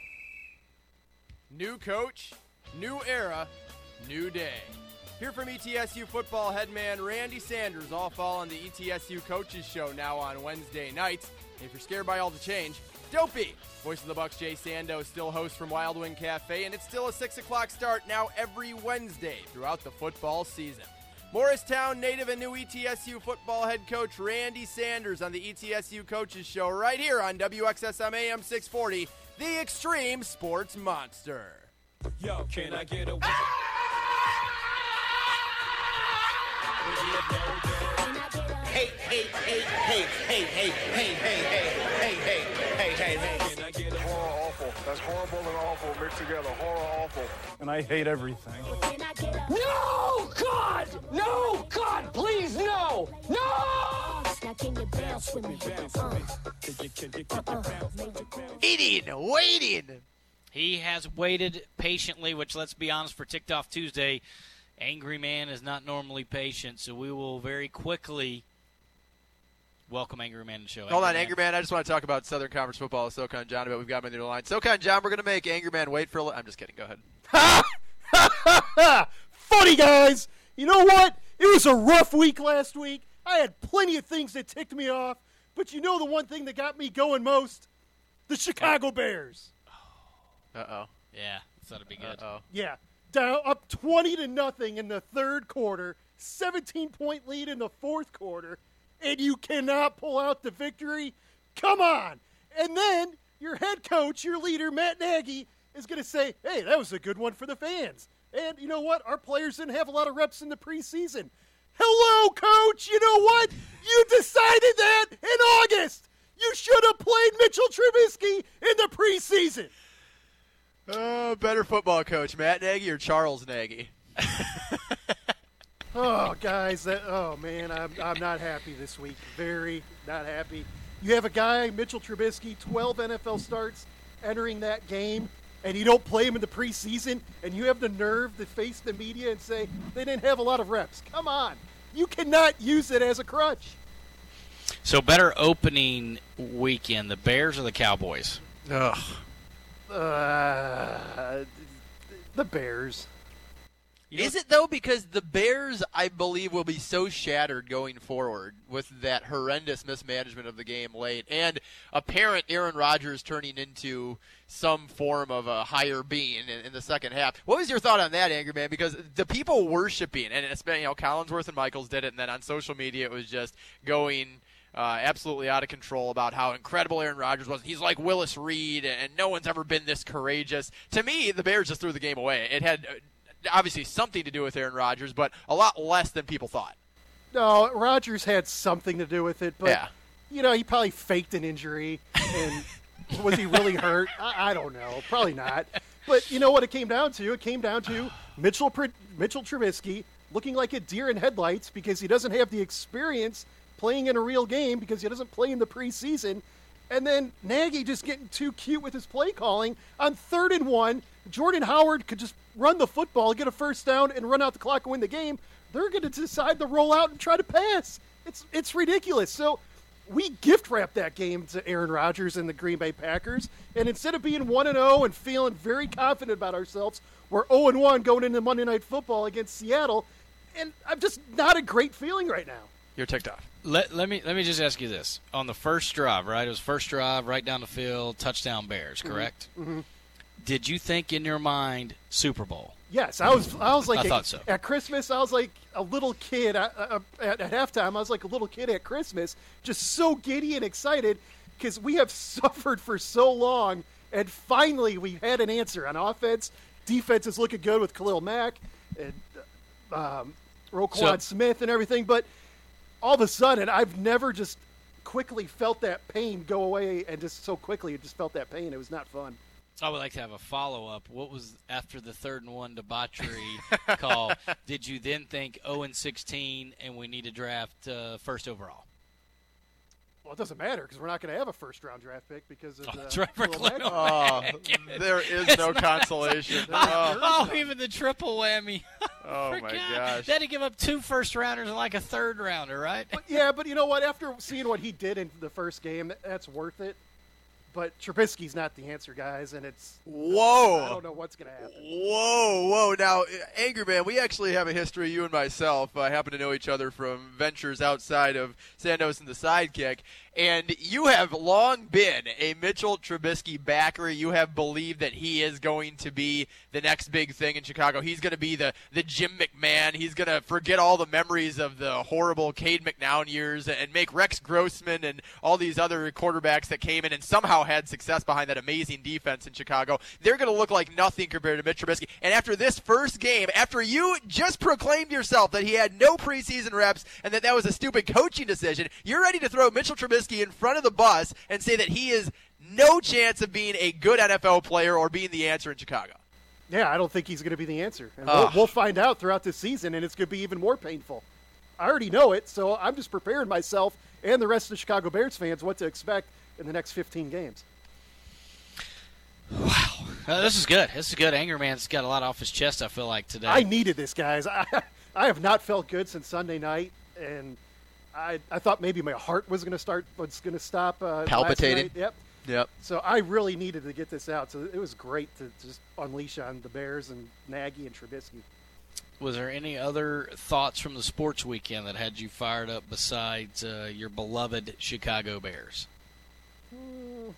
New coach, new era, new day. Here from ETSU football headman Randy Sanders, all fall on the ETSU Coaches Show now on Wednesday nights. If you're scared by all the change, don't be. Voice of the Bucks, Jay Sando, still host from Wild Wing Cafe, and it's still a 6 o'clock start now every Wednesday throughout the football season. Morristown native and new ETSU football head coach Randy Sanders on the ETSU Coaches Show right here on WXSM AM 640, the Extreme Sports Monster. Yo, can I get a Hey, hey, hey, hey, hey, hey, hey, hey, hey, hey, hey, hey, hey. Horror awful. That's horrible and awful mixed together. Horror awful. And I hate everything. No! God! No! God, please, no! No! Waiting, waiting. He has waited patiently, which, let's be honest, for Ticked Off Tuesday, Angry Man is not normally patient, so we will very quickly welcome Angry Man to the show. Hold on, Angry Man. I just want to talk about Southern Conference football with SoCon John, but we've got him in the line. SoCon John, we're going to make Angry Man wait for a little. I'm just kidding. Go ahead. *laughs* Funny guys. You know what? It was a rough week last week. I had plenty of things that ticked me off, but you know the one thing that got me going most? The Chicago Bears. *sighs* Uh oh. Yeah, this ought to be good. Uh oh. Yeah, down up 20 to nothing in the third quarter, 17 point lead in the fourth quarter, and you cannot pull out the victory. Come on. And then your head coach, your leader Matt Nagy is going to say, "Hey, that was a good one for the fans." And you know what? Our players didn't have a lot of reps in the preseason. Hello, coach. You know what? You decided that in August. You should have played Mitchell Trubisky in the preseason. Uh, better football coach, Matt Nagy or Charles Nagy? *laughs* Oh, guys, that oh man, I'm I'm not happy this week. Very not happy. You have a guy, Mitchell Trubisky, 12 NFL starts, entering that game, and you don't play him in the preseason, and you have the nerve to face the media and say they didn't have a lot of reps. Come on, you cannot use it as a crutch. So better opening weekend, the Bears or the Cowboys? Ugh. Uh, the Bears. Is it though? Because the Bears, I believe, will be so shattered going forward with that horrendous mismanagement of the game late, and apparent Aaron Rodgers turning into some form of a higher being in, in the second half. What was your thought on that, Angry Man? Because the people worshiping, and it's been, you know, Collinsworth and Michaels did it, and then on social media it was just going. Uh, absolutely out of control about how incredible Aaron Rodgers was. He's like Willis Reed, and no one's ever been this courageous. To me, the Bears just threw the game away. It had uh, obviously something to do with Aaron Rodgers, but a lot less than people thought. No, Rodgers had something to do with it, but Yeah. you know he probably faked an injury, and *laughs* was he really hurt? I, I don't know, probably not. But you know what it came down to? It came down to Mitchell Mitchell Trubisky looking like a deer in headlights because he doesn't have the experience playing in a real game because he doesn't play in the preseason. And then Nagy just getting too cute with his play calling on third and one. Jordan Howard could just run the football, get a first down, and run out the clock and win the game. They're going to decide to roll out and try to pass. It's it's ridiculous. So we gift wrapped that game to Aaron Rodgers and the Green Bay Packers, and instead of being one and zero and feeling very confident about ourselves, we're zero and one going into Monday Night Football against Seattle, and I'm just not a great feeling right now. You're ticked off. Let, let me let me just ask you this: on the first drive, right? It was first drive, right down the field, touchdown Bears, correct? Mm-hmm. Did you think in your mind Super Bowl? Yes, I was. I was like I a- thought so. at Christmas. I was like a little kid at, uh, at, at halftime. I was like a little kid at Christmas, just so giddy and excited because we have *laughs* suffered for so long, and finally we had an answer on offense. Defense is looking good with Khalil Mack and um, Roquan So- Smith and everything, but all of a sudden, I've never just quickly felt that pain go away, and just so quickly, it just felt that pain. It was not fun. I would like to have a follow up. What was after the third and one debauchery call? *laughs* Did you then think 0 and 16 and we need to draft uh, first overall? Well, it doesn't matter because we're not going to have a first round draft pick because of *laughs* Oh, the that's right, for Khalil Mack. Khalil Oh, *laughs* there is It's no not- consolation. There- there is Oh, even the triple whammy. *laughs* Oh my Forgot. gosh. They had to give up two first rounders and like a third rounder, right? But yeah, but you know what? After seeing what he did in the first game, that's worth it. But Trubisky's not the answer, guys, and it's Whoa. I don't know what's going to happen. Whoa, whoa. Now, Angry Man, we actually have a history, you and myself. I happen to know each other from ventures outside of Sandos and the Sidekick. And you have long been a Mitchell Trubisky backer. You have believed that he is going to be the next big thing in Chicago. He's going to be the, the Jim McMahon. He's going to forget all the memories of the horrible Cade McNown years and make Rex Grossman and all these other quarterbacks that came in and somehow had success behind that amazing defense in Chicago. They're going to look like nothing compared to Mitch Trubisky. And after this first game, after you just proclaimed yourself that he had no preseason reps and that that was a stupid coaching decision, you're ready to throw Mitchell Trubisky in front of the bus and say that he is no chance of being a good NFL player or being the answer in Chicago. Yeah, I don't think he's going to be the answer. And we'll, we'll find out throughout this season, and it's going to be even more painful. I already know it, so I'm just preparing myself and the rest of the Chicago Bears fans what to expect in the next 15 games. Uh, this is good. This is good. Anger Man's got a lot off his chest. I feel like today. I needed this, guys. *laughs* I, I have not felt good since Sunday night, and I, I thought maybe my heart was going to start, was going to stop. Uh, Palpitating? Yep. Yep. So I really needed to get this out. So it was great to just unleash on the Bears and Nagy and Trubisky. Was there any other thoughts from the sports weekend that had you fired up besides uh, your beloved Chicago Bears? Mm,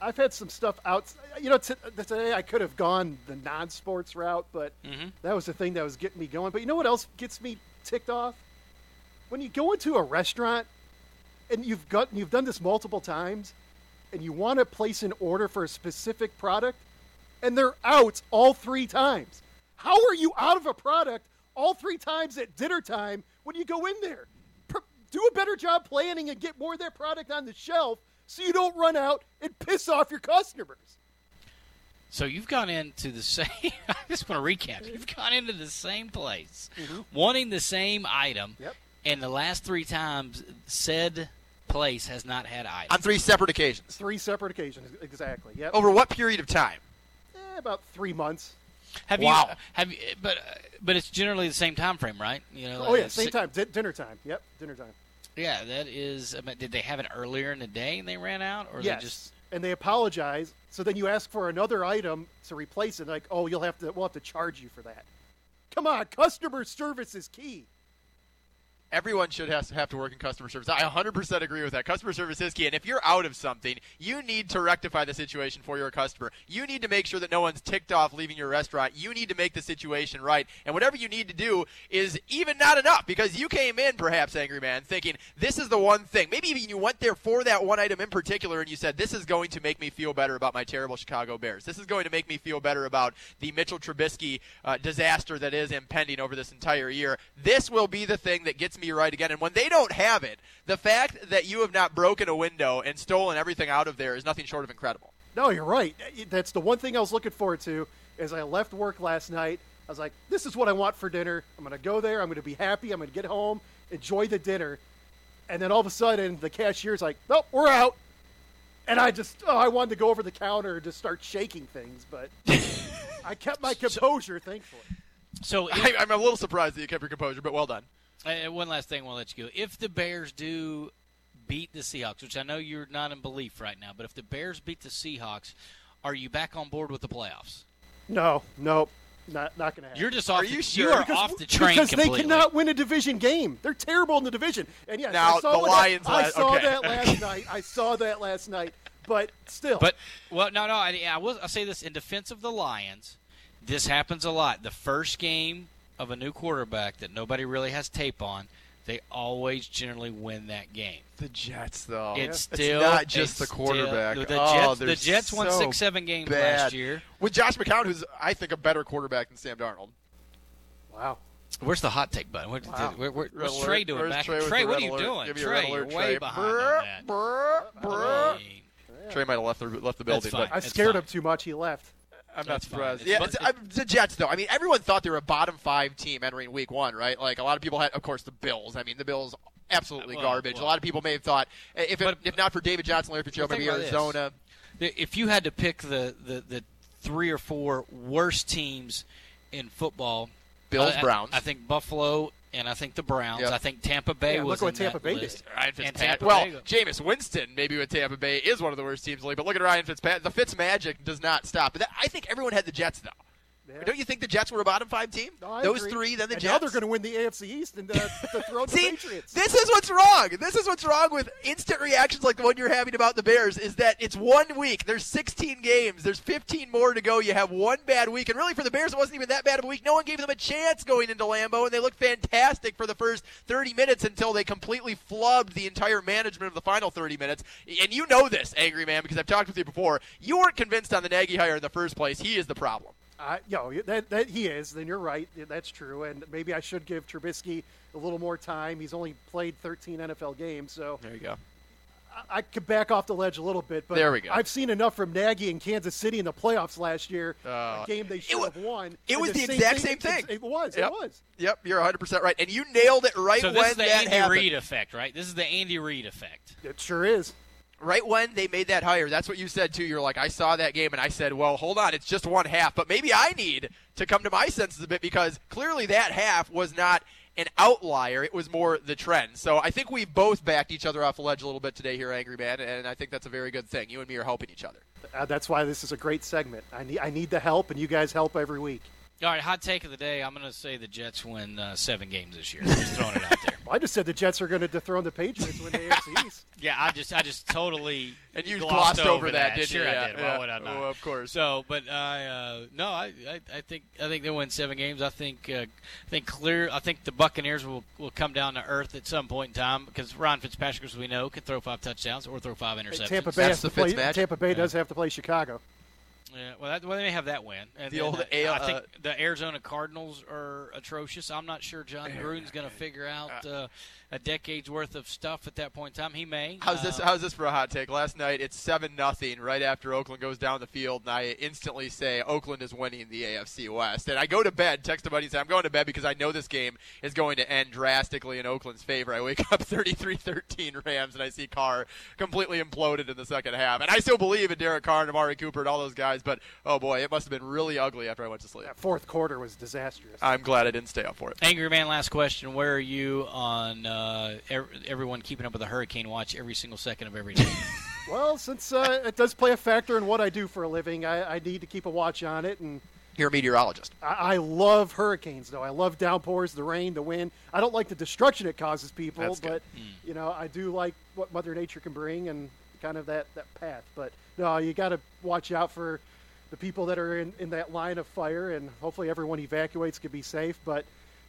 I've had some stuff out. You know, t- today I could have gone the non-sports route, but Mhm. that was the thing that was getting me going. But you know what else gets me ticked off? When you go into a restaurant and you've got you've done this multiple times, and you want to place an order for a specific product, and they're out all three times. How are you out of a product all three times at dinner time when you go in there? Do a better job planning and get more of that product on the shelf so you don't run out and piss off your customers. So you've gone into the same. *laughs* I just want to recap. You've gone into the same place, Mhm. wanting the same item, Yep. and the last three times said place has not had items. On three separate occasions. Three separate occasions, exactly. Yep. Over what period of time? Eh, about three months. Have Wow. you? Have you? But uh, but it's generally the same time frame, right? You know. Oh yeah, same si- time, di- dinner time. Yep, dinner time. Yeah, that is. Did they have it earlier in the day and they ran out, or yes. they just? And they apologize. So then you ask for another item to replace it. Like, oh, you'll have to. We'll have to charge you for that. Come on, customer service is key. Everyone should have have to work in customer service. I 100% agree with that. Customer service is key, and if you're out of something, you need to rectify the situation for your customer. You need to make sure that no one's ticked off leaving your restaurant. You need to make the situation right, and whatever you need to do is even not enough because you came in, perhaps, angry man, thinking this is the one thing. Maybe even you went there for that one item in particular, and you said this is going to make me feel better about my terrible Chicago Bears. This is going to make me feel better about the Mitchell Trubisky uh, disaster that is impending over this entire year. This will be the thing that gets me right again. And when they don't have it, the fact that you have not broken a window and stolen everything out of there is nothing short of incredible. No, you're right. That's the one thing I was looking forward to. As I left work last night, I was like, "This is what I want for dinner. I'm going to go there. I'm going to be happy. I'm going to get home, enjoy the dinner." And then all of a sudden, the cashier's like, "Nope, we're out." And I just, oh, I wanted to go over the counter and just start shaking things, but *laughs* I kept my composure, thankfully. So *laughs* I, I'm a little surprised that you kept your composure, but well done. Uh, one last thing, we'll let you go. If the Bears do beat the Seahawks, which I know you're not in belief right now, but if the Bears beat the Seahawks, are you back on board with the playoffs? No, nope, not not going to happen. You're just off. Are you the, sure? are because, off the train because completely. they cannot win a division game. They're terrible in the division. And yes, Now, I saw the Lions That, I last- saw okay. that last *laughs* night. I saw that last night. But still, But well, no, no. I, I will. I'll say this in defense of the Lions. This happens a lot. The first game of a new quarterback that nobody really has tape on, they always generally win that game. The Jets, though. It's It's still not just it's the quarterback. Still, the Oh, Jets, the they're Jets won so six, seven games bad. last year. With Josh McCown, who's, I think, a better quarterback than Sam Darnold. wow. Where's the hot take button? What, Wow. where, where, Red what's alert. Trey doing Where's back? Trey Trey, what are you alert? doing? Give me a red Trey, you're way Trey. behind Brr, on that. brr, brr. I mean, Trey might have left the left the building, fine. but I scared fine. him too much. He left. I'm not That's fine. surprised. Yeah, bu- it's, I, the Jets though. I mean, everyone thought they were a bottom five team entering Week One, right? Like a lot of people had, of course, the Bills. I mean, the Bills absolutely Well, garbage. well. a lot of people may have thought eh, if it, But- if not for David Johnson, Larry Fitzgerald, maybe think this. Arizona. if you had to pick the, the, the three or four worst teams in football, Bills, I- I- Browns. I, think Buffalo and I think the Browns. Yep. I think Tampa Bay Yeah, was look what in that Tampa Bay did. list. Ryan And Fitzpatrick. Tampa Well, Bay- Jameis Winston, maybe with Tampa Bay, is one of the worst teams in the league. But look at Ryan Fitzpatrick. The Fitz magic does not stop. But that, I think everyone had the Jets though. Yeah. Don't you think the Jets were a bottom five team? No, Those agree. three, then the and Jets. Now they're going to win the AFC East and uh, throw the *laughs* Patriots. this is what's wrong. This is what's wrong with instant reactions like the one you're having about the Bears. Is that it's one week. There's 16 games. There's 15 more to go. You have one bad week, and really for the Bears, it wasn't even that bad of a week. No one gave them a chance going into Lambeau, and they looked fantastic for the first 30 minutes until they completely flubbed the entire management of the final 30 minutes. And you know this, angry man, because I've talked with you before. You weren't convinced on the Nagy hire in the first place. He is the problem. Uh, yo, that, that he is. Then you're right. That's true. And maybe I should give Trubisky a little more time. He's only played 13 NFL games, so There you go. I, I could back off the ledge a little bit. But There we go. I've seen enough from Nagy in Kansas City in the playoffs last year. Uh, a game they should wa- have won. it was the same exact same thing. It, it was. Yep. It was. Yep, you're 100% right. And you nailed it right so when this is the Andy happened. Reid effect, right? This is the Andy Reid effect. It sure is. Right when they made that hire, that's what you said too. You're like, I saw that game and I said, well, hold on, it's just one half, but maybe I need to come to my senses a bit because clearly that half was not an outlier. It was more the trend. So I think we both backed each other off the ledge a little bit today here, Angry Man, and I think that's a very good thing. You and me are helping each other. Uh, that's why this is a great segment. I need I need the help, and you guys help every week. All right, hot take of the day. I'm going to say the Jets win uh, seven games this year. Just throwing it out there. Well, *laughs* I just said the Jets are going to dethrone the Patriots when the *laughs* AFC East. Yeah, I just, I just totally And you glossed, glossed over that, didn't sure you? I did. yeah. Why would I not? Oh, of course. So, but I, uh, no, I, I, I think, I think they'll win seven games. I think, uh, I think clear. I think the Buccaneers will will come down to earth at some point in time because Ron Fitzpatrick, as we know, can throw five touchdowns or throw five interceptions. Tampa Bay That's has the to play. Tampa Bay does have to play Chicago. Yeah, well, that, well, they may have that win. And The old uh, AL I think uh, the Arizona Cardinals are atrocious. I'm not sure Jon Gruden's going to figure out uh, a decade's worth of stuff at that point in time. He may. How's this? Um, How's this for a hot take? Last night it's seven nothing right after Oakland goes down the field, and I instantly say Oakland is winning the AFC West. And I go to bed, text a buddy, and say I'm going to bed because I know this game is going to end drastically in Oakland's favor. I wake *laughs* up 33-13 Rams, and I see Carr completely imploded in the second half. And I still believe in Derek Carr and Amari Cooper and all those guys, but oh boy, it must have been really ugly after I went to sleep. That fourth quarter was disastrous. I'm glad I didn't stay up for it. Angry Man, last question. Where are you on uh, ev- everyone keeping up with the hurricane watch every single second of every day? *laughs* Well, since uh, it does play a factor in what I do for a living, I, I need to keep a watch on it. And You're a meteorologist. I, I love hurricanes, though. I love downpours, the rain, the wind. I don't like the destruction it causes people, That's good. but you know, I do like what Mother Nature can bring and kind of that that path. But no, you got to watch out for the people that are in, in that line of fire, and hopefully everyone evacuates can be safe. But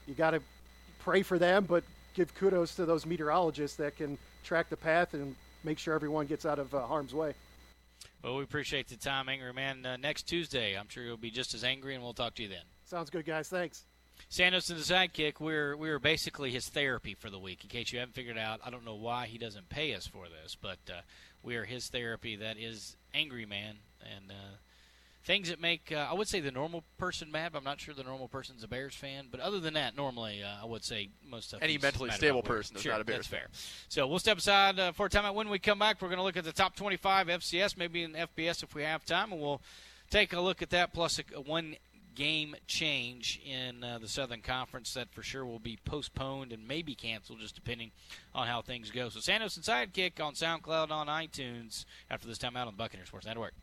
you got to pray for them, but give kudos to those meteorologists that can track the path and make sure everyone gets out of uh, harm's way. well, we appreciate the time, Angry Man. Uh, next Tuesday, I'm sure you'll be just as angry, and we'll talk to you then. Sounds good, guys. Thanks. Sandos and the sidekick, we're we're basically his therapy for the week. In case you haven't figured out, I don't know why he doesn't pay us for this, but uh, we are his therapy. That is Angry Man, and uh, things that make uh, I would say the normal person mad. But I'm not sure the normal person's a Bears fan. But other than that, normally uh, I would say most stuff. Any mentally stable person is sure, not a Bears that's fan. fair. So we'll step aside uh, for a time. When we come back, we're going to look at the top 25 FCS, maybe in FBS if we have time, and we'll take a look at that plus a, a one game change in uh, the Southern Conference that for sure will be postponed and maybe canceled, just depending on how things go. So Sandos and Sidekick on SoundCloud on iTunes after this time out on the Buccaneers Sports Network.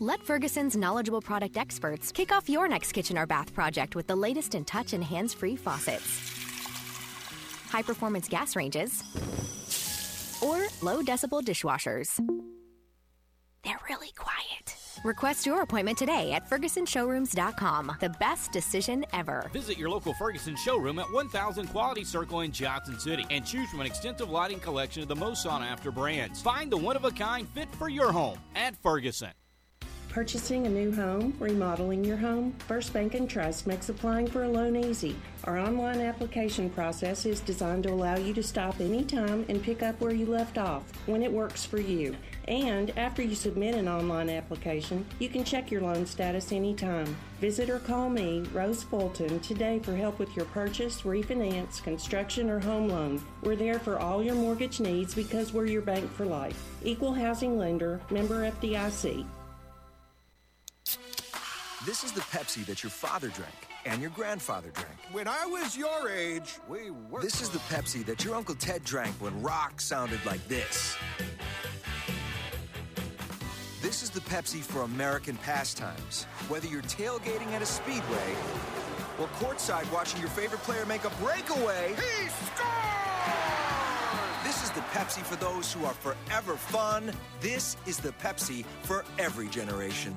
Let Ferguson's knowledgeable product experts kick off your next kitchen or bath project with the latest in touch and hands free faucets, high performance gas ranges, or low decibel dishwashers. They're really quiet. Request your appointment today at FergusonShowrooms.com. The best decision ever. Visit your local Ferguson showroom at 1000 Quality Circle in Johnson City and choose from an extensive lighting collection of the most sought after brands. Find the one of a kind fit for your home at Ferguson. Purchasing a new home, remodeling your home, First Bank and Trust makes applying for a loan easy. Our online application process is designed to allow you to stop anytime and pick up where you left off when it works for you. And after you submit an online application, you can check your loan status anytime. Visit or call me, Rose Fulton, today for help with your purchase, refinance, construction, or home loan. We're there for all your mortgage needs because we're your bank for life. Equal housing lender, member FDIC. This is the Pepsi that your father drank and your grandfather drank. When I was your age, we were. This is the Pepsi that your Uncle Ted drank when rock sounded like this. This is the Pepsi for American pastimes. Whether you're tailgating at a speedway or courtside watching your favorite player make a breakaway. He scores! This is the Pepsi for those who are forever fun. This is the Pepsi for every generation.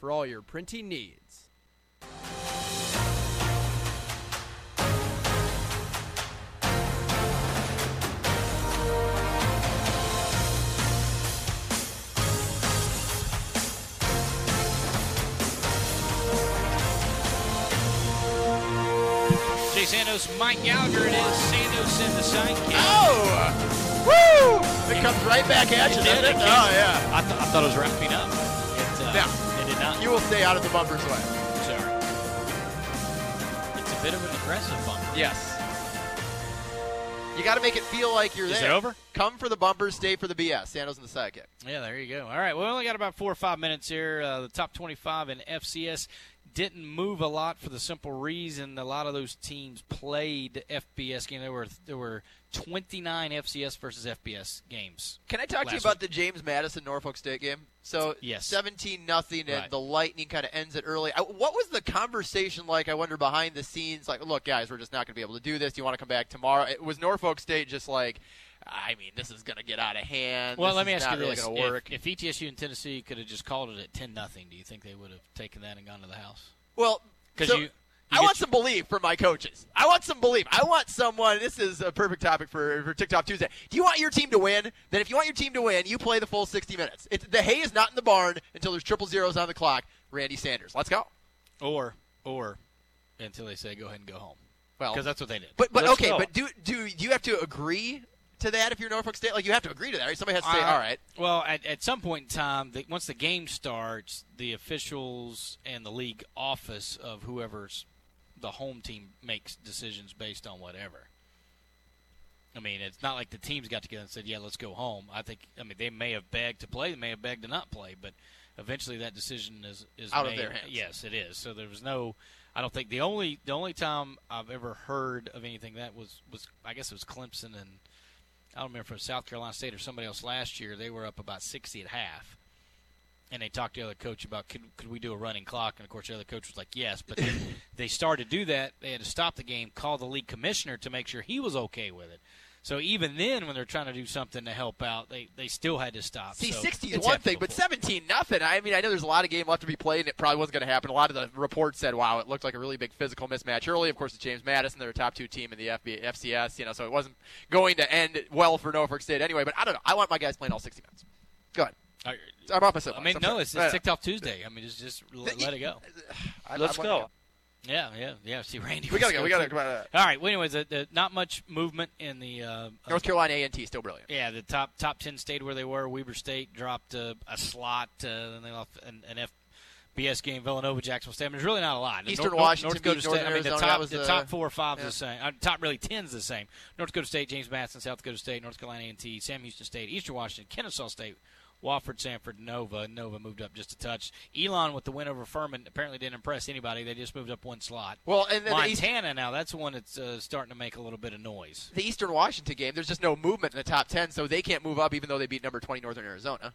for all your printing needs. Jay Sandos, Mike Gallagher, it is Sandos in the sidekick. Oh! Woo! It comes right back at you, doesn't did, it? it Oh, yeah. I, th- I thought it was wrapping up. You will stay out of the bumper's way. Sorry. It's a bit of an aggressive bumper. Yes. You got to make it feel like you're Is there. it over? Come for the bumpers, stay for the BS. Sandos in the sidekick. Yeah, there you go. All right, we only got about four or five minutes here. Uh, the top 25 in FCS didn't move a lot for the simple reason a lot of those teams played FBS games. There were there were 29 FCS versus FBS games. Can I talk to you about the James Madison Norfolk State game? So Yes. 17 nothing, and Right. the Lightning kind of ends it early. I, what was the conversation like? I wonder behind the scenes. Like, look, guys, we're just not going to be able to do this. Do you want to come back tomorrow? It was Norfolk State just like, I mean, this is going to get out of hand. Well, This let me ask you really this: work. if, if ETSU and Tennessee could have just called it at 10 nothing, do you think they would have taken that and gone to the house? Well, 'Cause so you- you I get want some belief from my coaches. I want some belief. I want someone. This is a perfect topic for, for Ticked Off Tuesday. Do you want your team to win? Then, if you want your team to win, you play the full 60 minutes. It, the hay is not in the barn until there's triple zeros on the clock. Randy Sanders, let's go. Or or until they say go ahead and go home. Well, because that's what they did. But but okay, but do do you have to agree to that if you're Norfolk State? Like you have to agree to that, right? Somebody has to say, Uh, all right. Well, at, at some point in time, the, once the game starts, the officials and the league office of whoever's the home team makes decisions based on whatever. I mean, it's not like the teams got together and said, "Yeah, let's go home." I think, I mean, they may have begged to play, they may have begged to not play, but eventually that decision is is Out of their hands. Yes, it is. So there was no. I don't think the only the only time I've ever heard of anything that was was I guess it was Clemson and I don't remember if it was South Carolina State or somebody else last year. They were up about 60 at half. And they talked to the other coach about could, could we do a running clock? And of course, the other coach was like, yes. But *laughs* they started to do that. They had to stop the game, call the league commissioner to make sure he was okay with it. So even then, when they're trying to do something to help out, they, they still had to stop. See, so 60 is one thing, but 17 nothing. I mean, I know there's a lot of game left to be played, and it probably wasn't going to happen. A lot of the reports said, "Wow, it looked like a really big physical mismatch early." Of course, it's James Madison; they're a top two team in the FB, FCS. You know, so it wasn't going to end well for Norfolk State anyway. But I don't know. I want my guys playing all 60 minutes. Go ahead. I'm off my I soapbox. mean, I'm no, sorry. it's, Yeah. it's Ticked Off Tuesday. I mean, it's just let, let it go. I- Let's I want- go. Yeah, yeah, yeah. See, Randy. We gotta go, we gotta too. go, uh, All right. Well, anyways, the, the, not much movement in the uh, North Carolina A and T still brilliant. Yeah, the top top ten stayed where they were. Weber State dropped uh, a slot, uh, then they lost an, an FBS game. Villanova, Jacksonville State. I mean, there's really not a lot. Eastern North, Washington North Dakota State. Northern I mean, the Arizona. top That the uh, top four or five yeah. is the same. Uh, top really ten's the same. North Dakota State, James Madison, South Dakota State, North Carolina A&T, Sam Houston State, Eastern Washington, Kennesaw State. Wofford, Samford, Nova. Nova moved up just a touch. Elon with the win over Furman apparently didn't impress anybody. They just moved up one slot. Well, and then the East- Montana now that's the one that's uh, starting to make a little bit of noise. The Eastern Washington game, there's just no movement in the top 10, so they can't move up even though they beat number 20 Northern Arizona.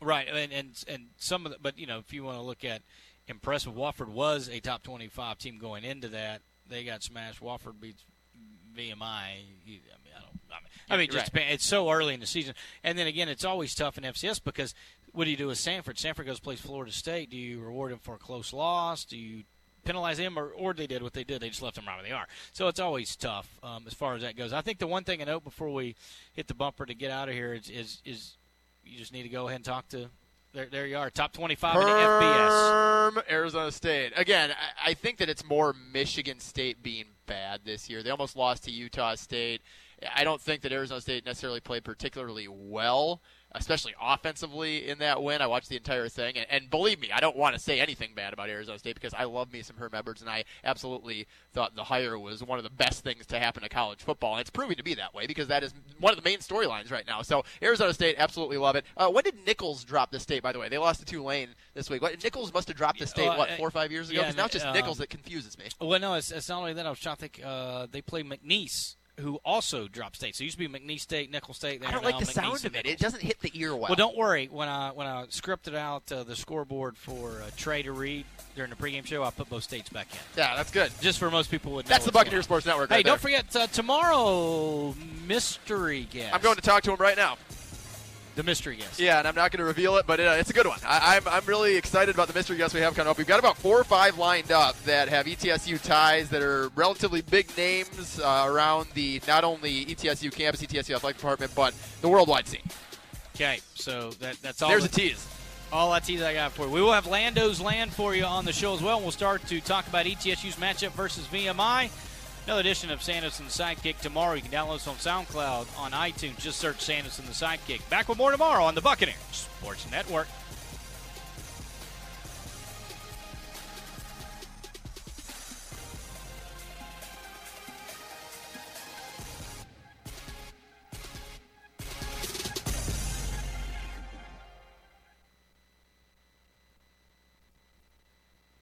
Right, and and and some of the, but you know, if you want to look at impressive, Wofford was a top twenty-five team going into that. They got smashed. Wofford beats VMI. I mean, I mean, I mean Right. it's so early in the season, and then again, it's always tough in FCS because what do you do with Samford? Samford goes plays Florida State. Do you reward him for a close loss? Do you penalize him, or, or they did what they did. They just left them right where they are. So it's always tough um, as far as that goes. I think the one thing I note before we hit the bumper to get out of here is is, is you just need to go ahead and talk to. There, there you are, top twenty-five in the FBS. Arizona State. Again, I, I think that it's more Michigan State being bad this year. They almost lost to Utah State. I don't think that Arizona State necessarily played particularly well, especially offensively in that win. I watched the entire thing, and, and believe me, I don't want to say anything bad about Arizona State because I love me some Herm Edwards, and I absolutely thought the hire was one of the best things to happen to college football, and it's proving to be that way because that is one of the main storylines right now. So Arizona State, absolutely love it. Uh, when did Nicholls drop the state? By the way, they lost to Tulane this week. What, Nicholls must have dropped the state what uh, four or five years ago? yeah, Because now it's just uh, Nicholls that confuses me. Well, no, it's, it's not only that. I was trying to think. Uh, they play McNeese, who also dropped state. So it used to be McNeese State, Nicholls State. They I don't like the McNeese sound of it. It doesn't hit the ear well. Well, don't worry. When I when I scripted out uh, the scoreboard for uh, Trey to read during the pregame show, I put both states back in. Yeah, that's good. Just for most people would. Know That's the Buccaneer. Sports Network Hey, don't there. forget uh, tomorrow mystery guest. I'm going to talk to him right now. The mystery guest. Yeah, and I'm not going to reveal it, but uh, it's a good one. I, I'm, I'm really excited about the mystery guests we have coming up. We've got about four or five lined up that have ETSU ties that are relatively big names uh, around the not only ETSU campus, ETSU athletic department, but the worldwide scene. Okay, so that that's all. There's the- a tease. All that tease I got for you. We will have Lando's Land for you on the show as well. We'll start to talk about ETSU's matchup versus VMI. Another edition of Sanderson Sidekick tomorrow. You can download us on SoundCloud, on iTunes. Just search Sanderson the Sidekick. Back with more tomorrow on the Buccaneers Sports Network.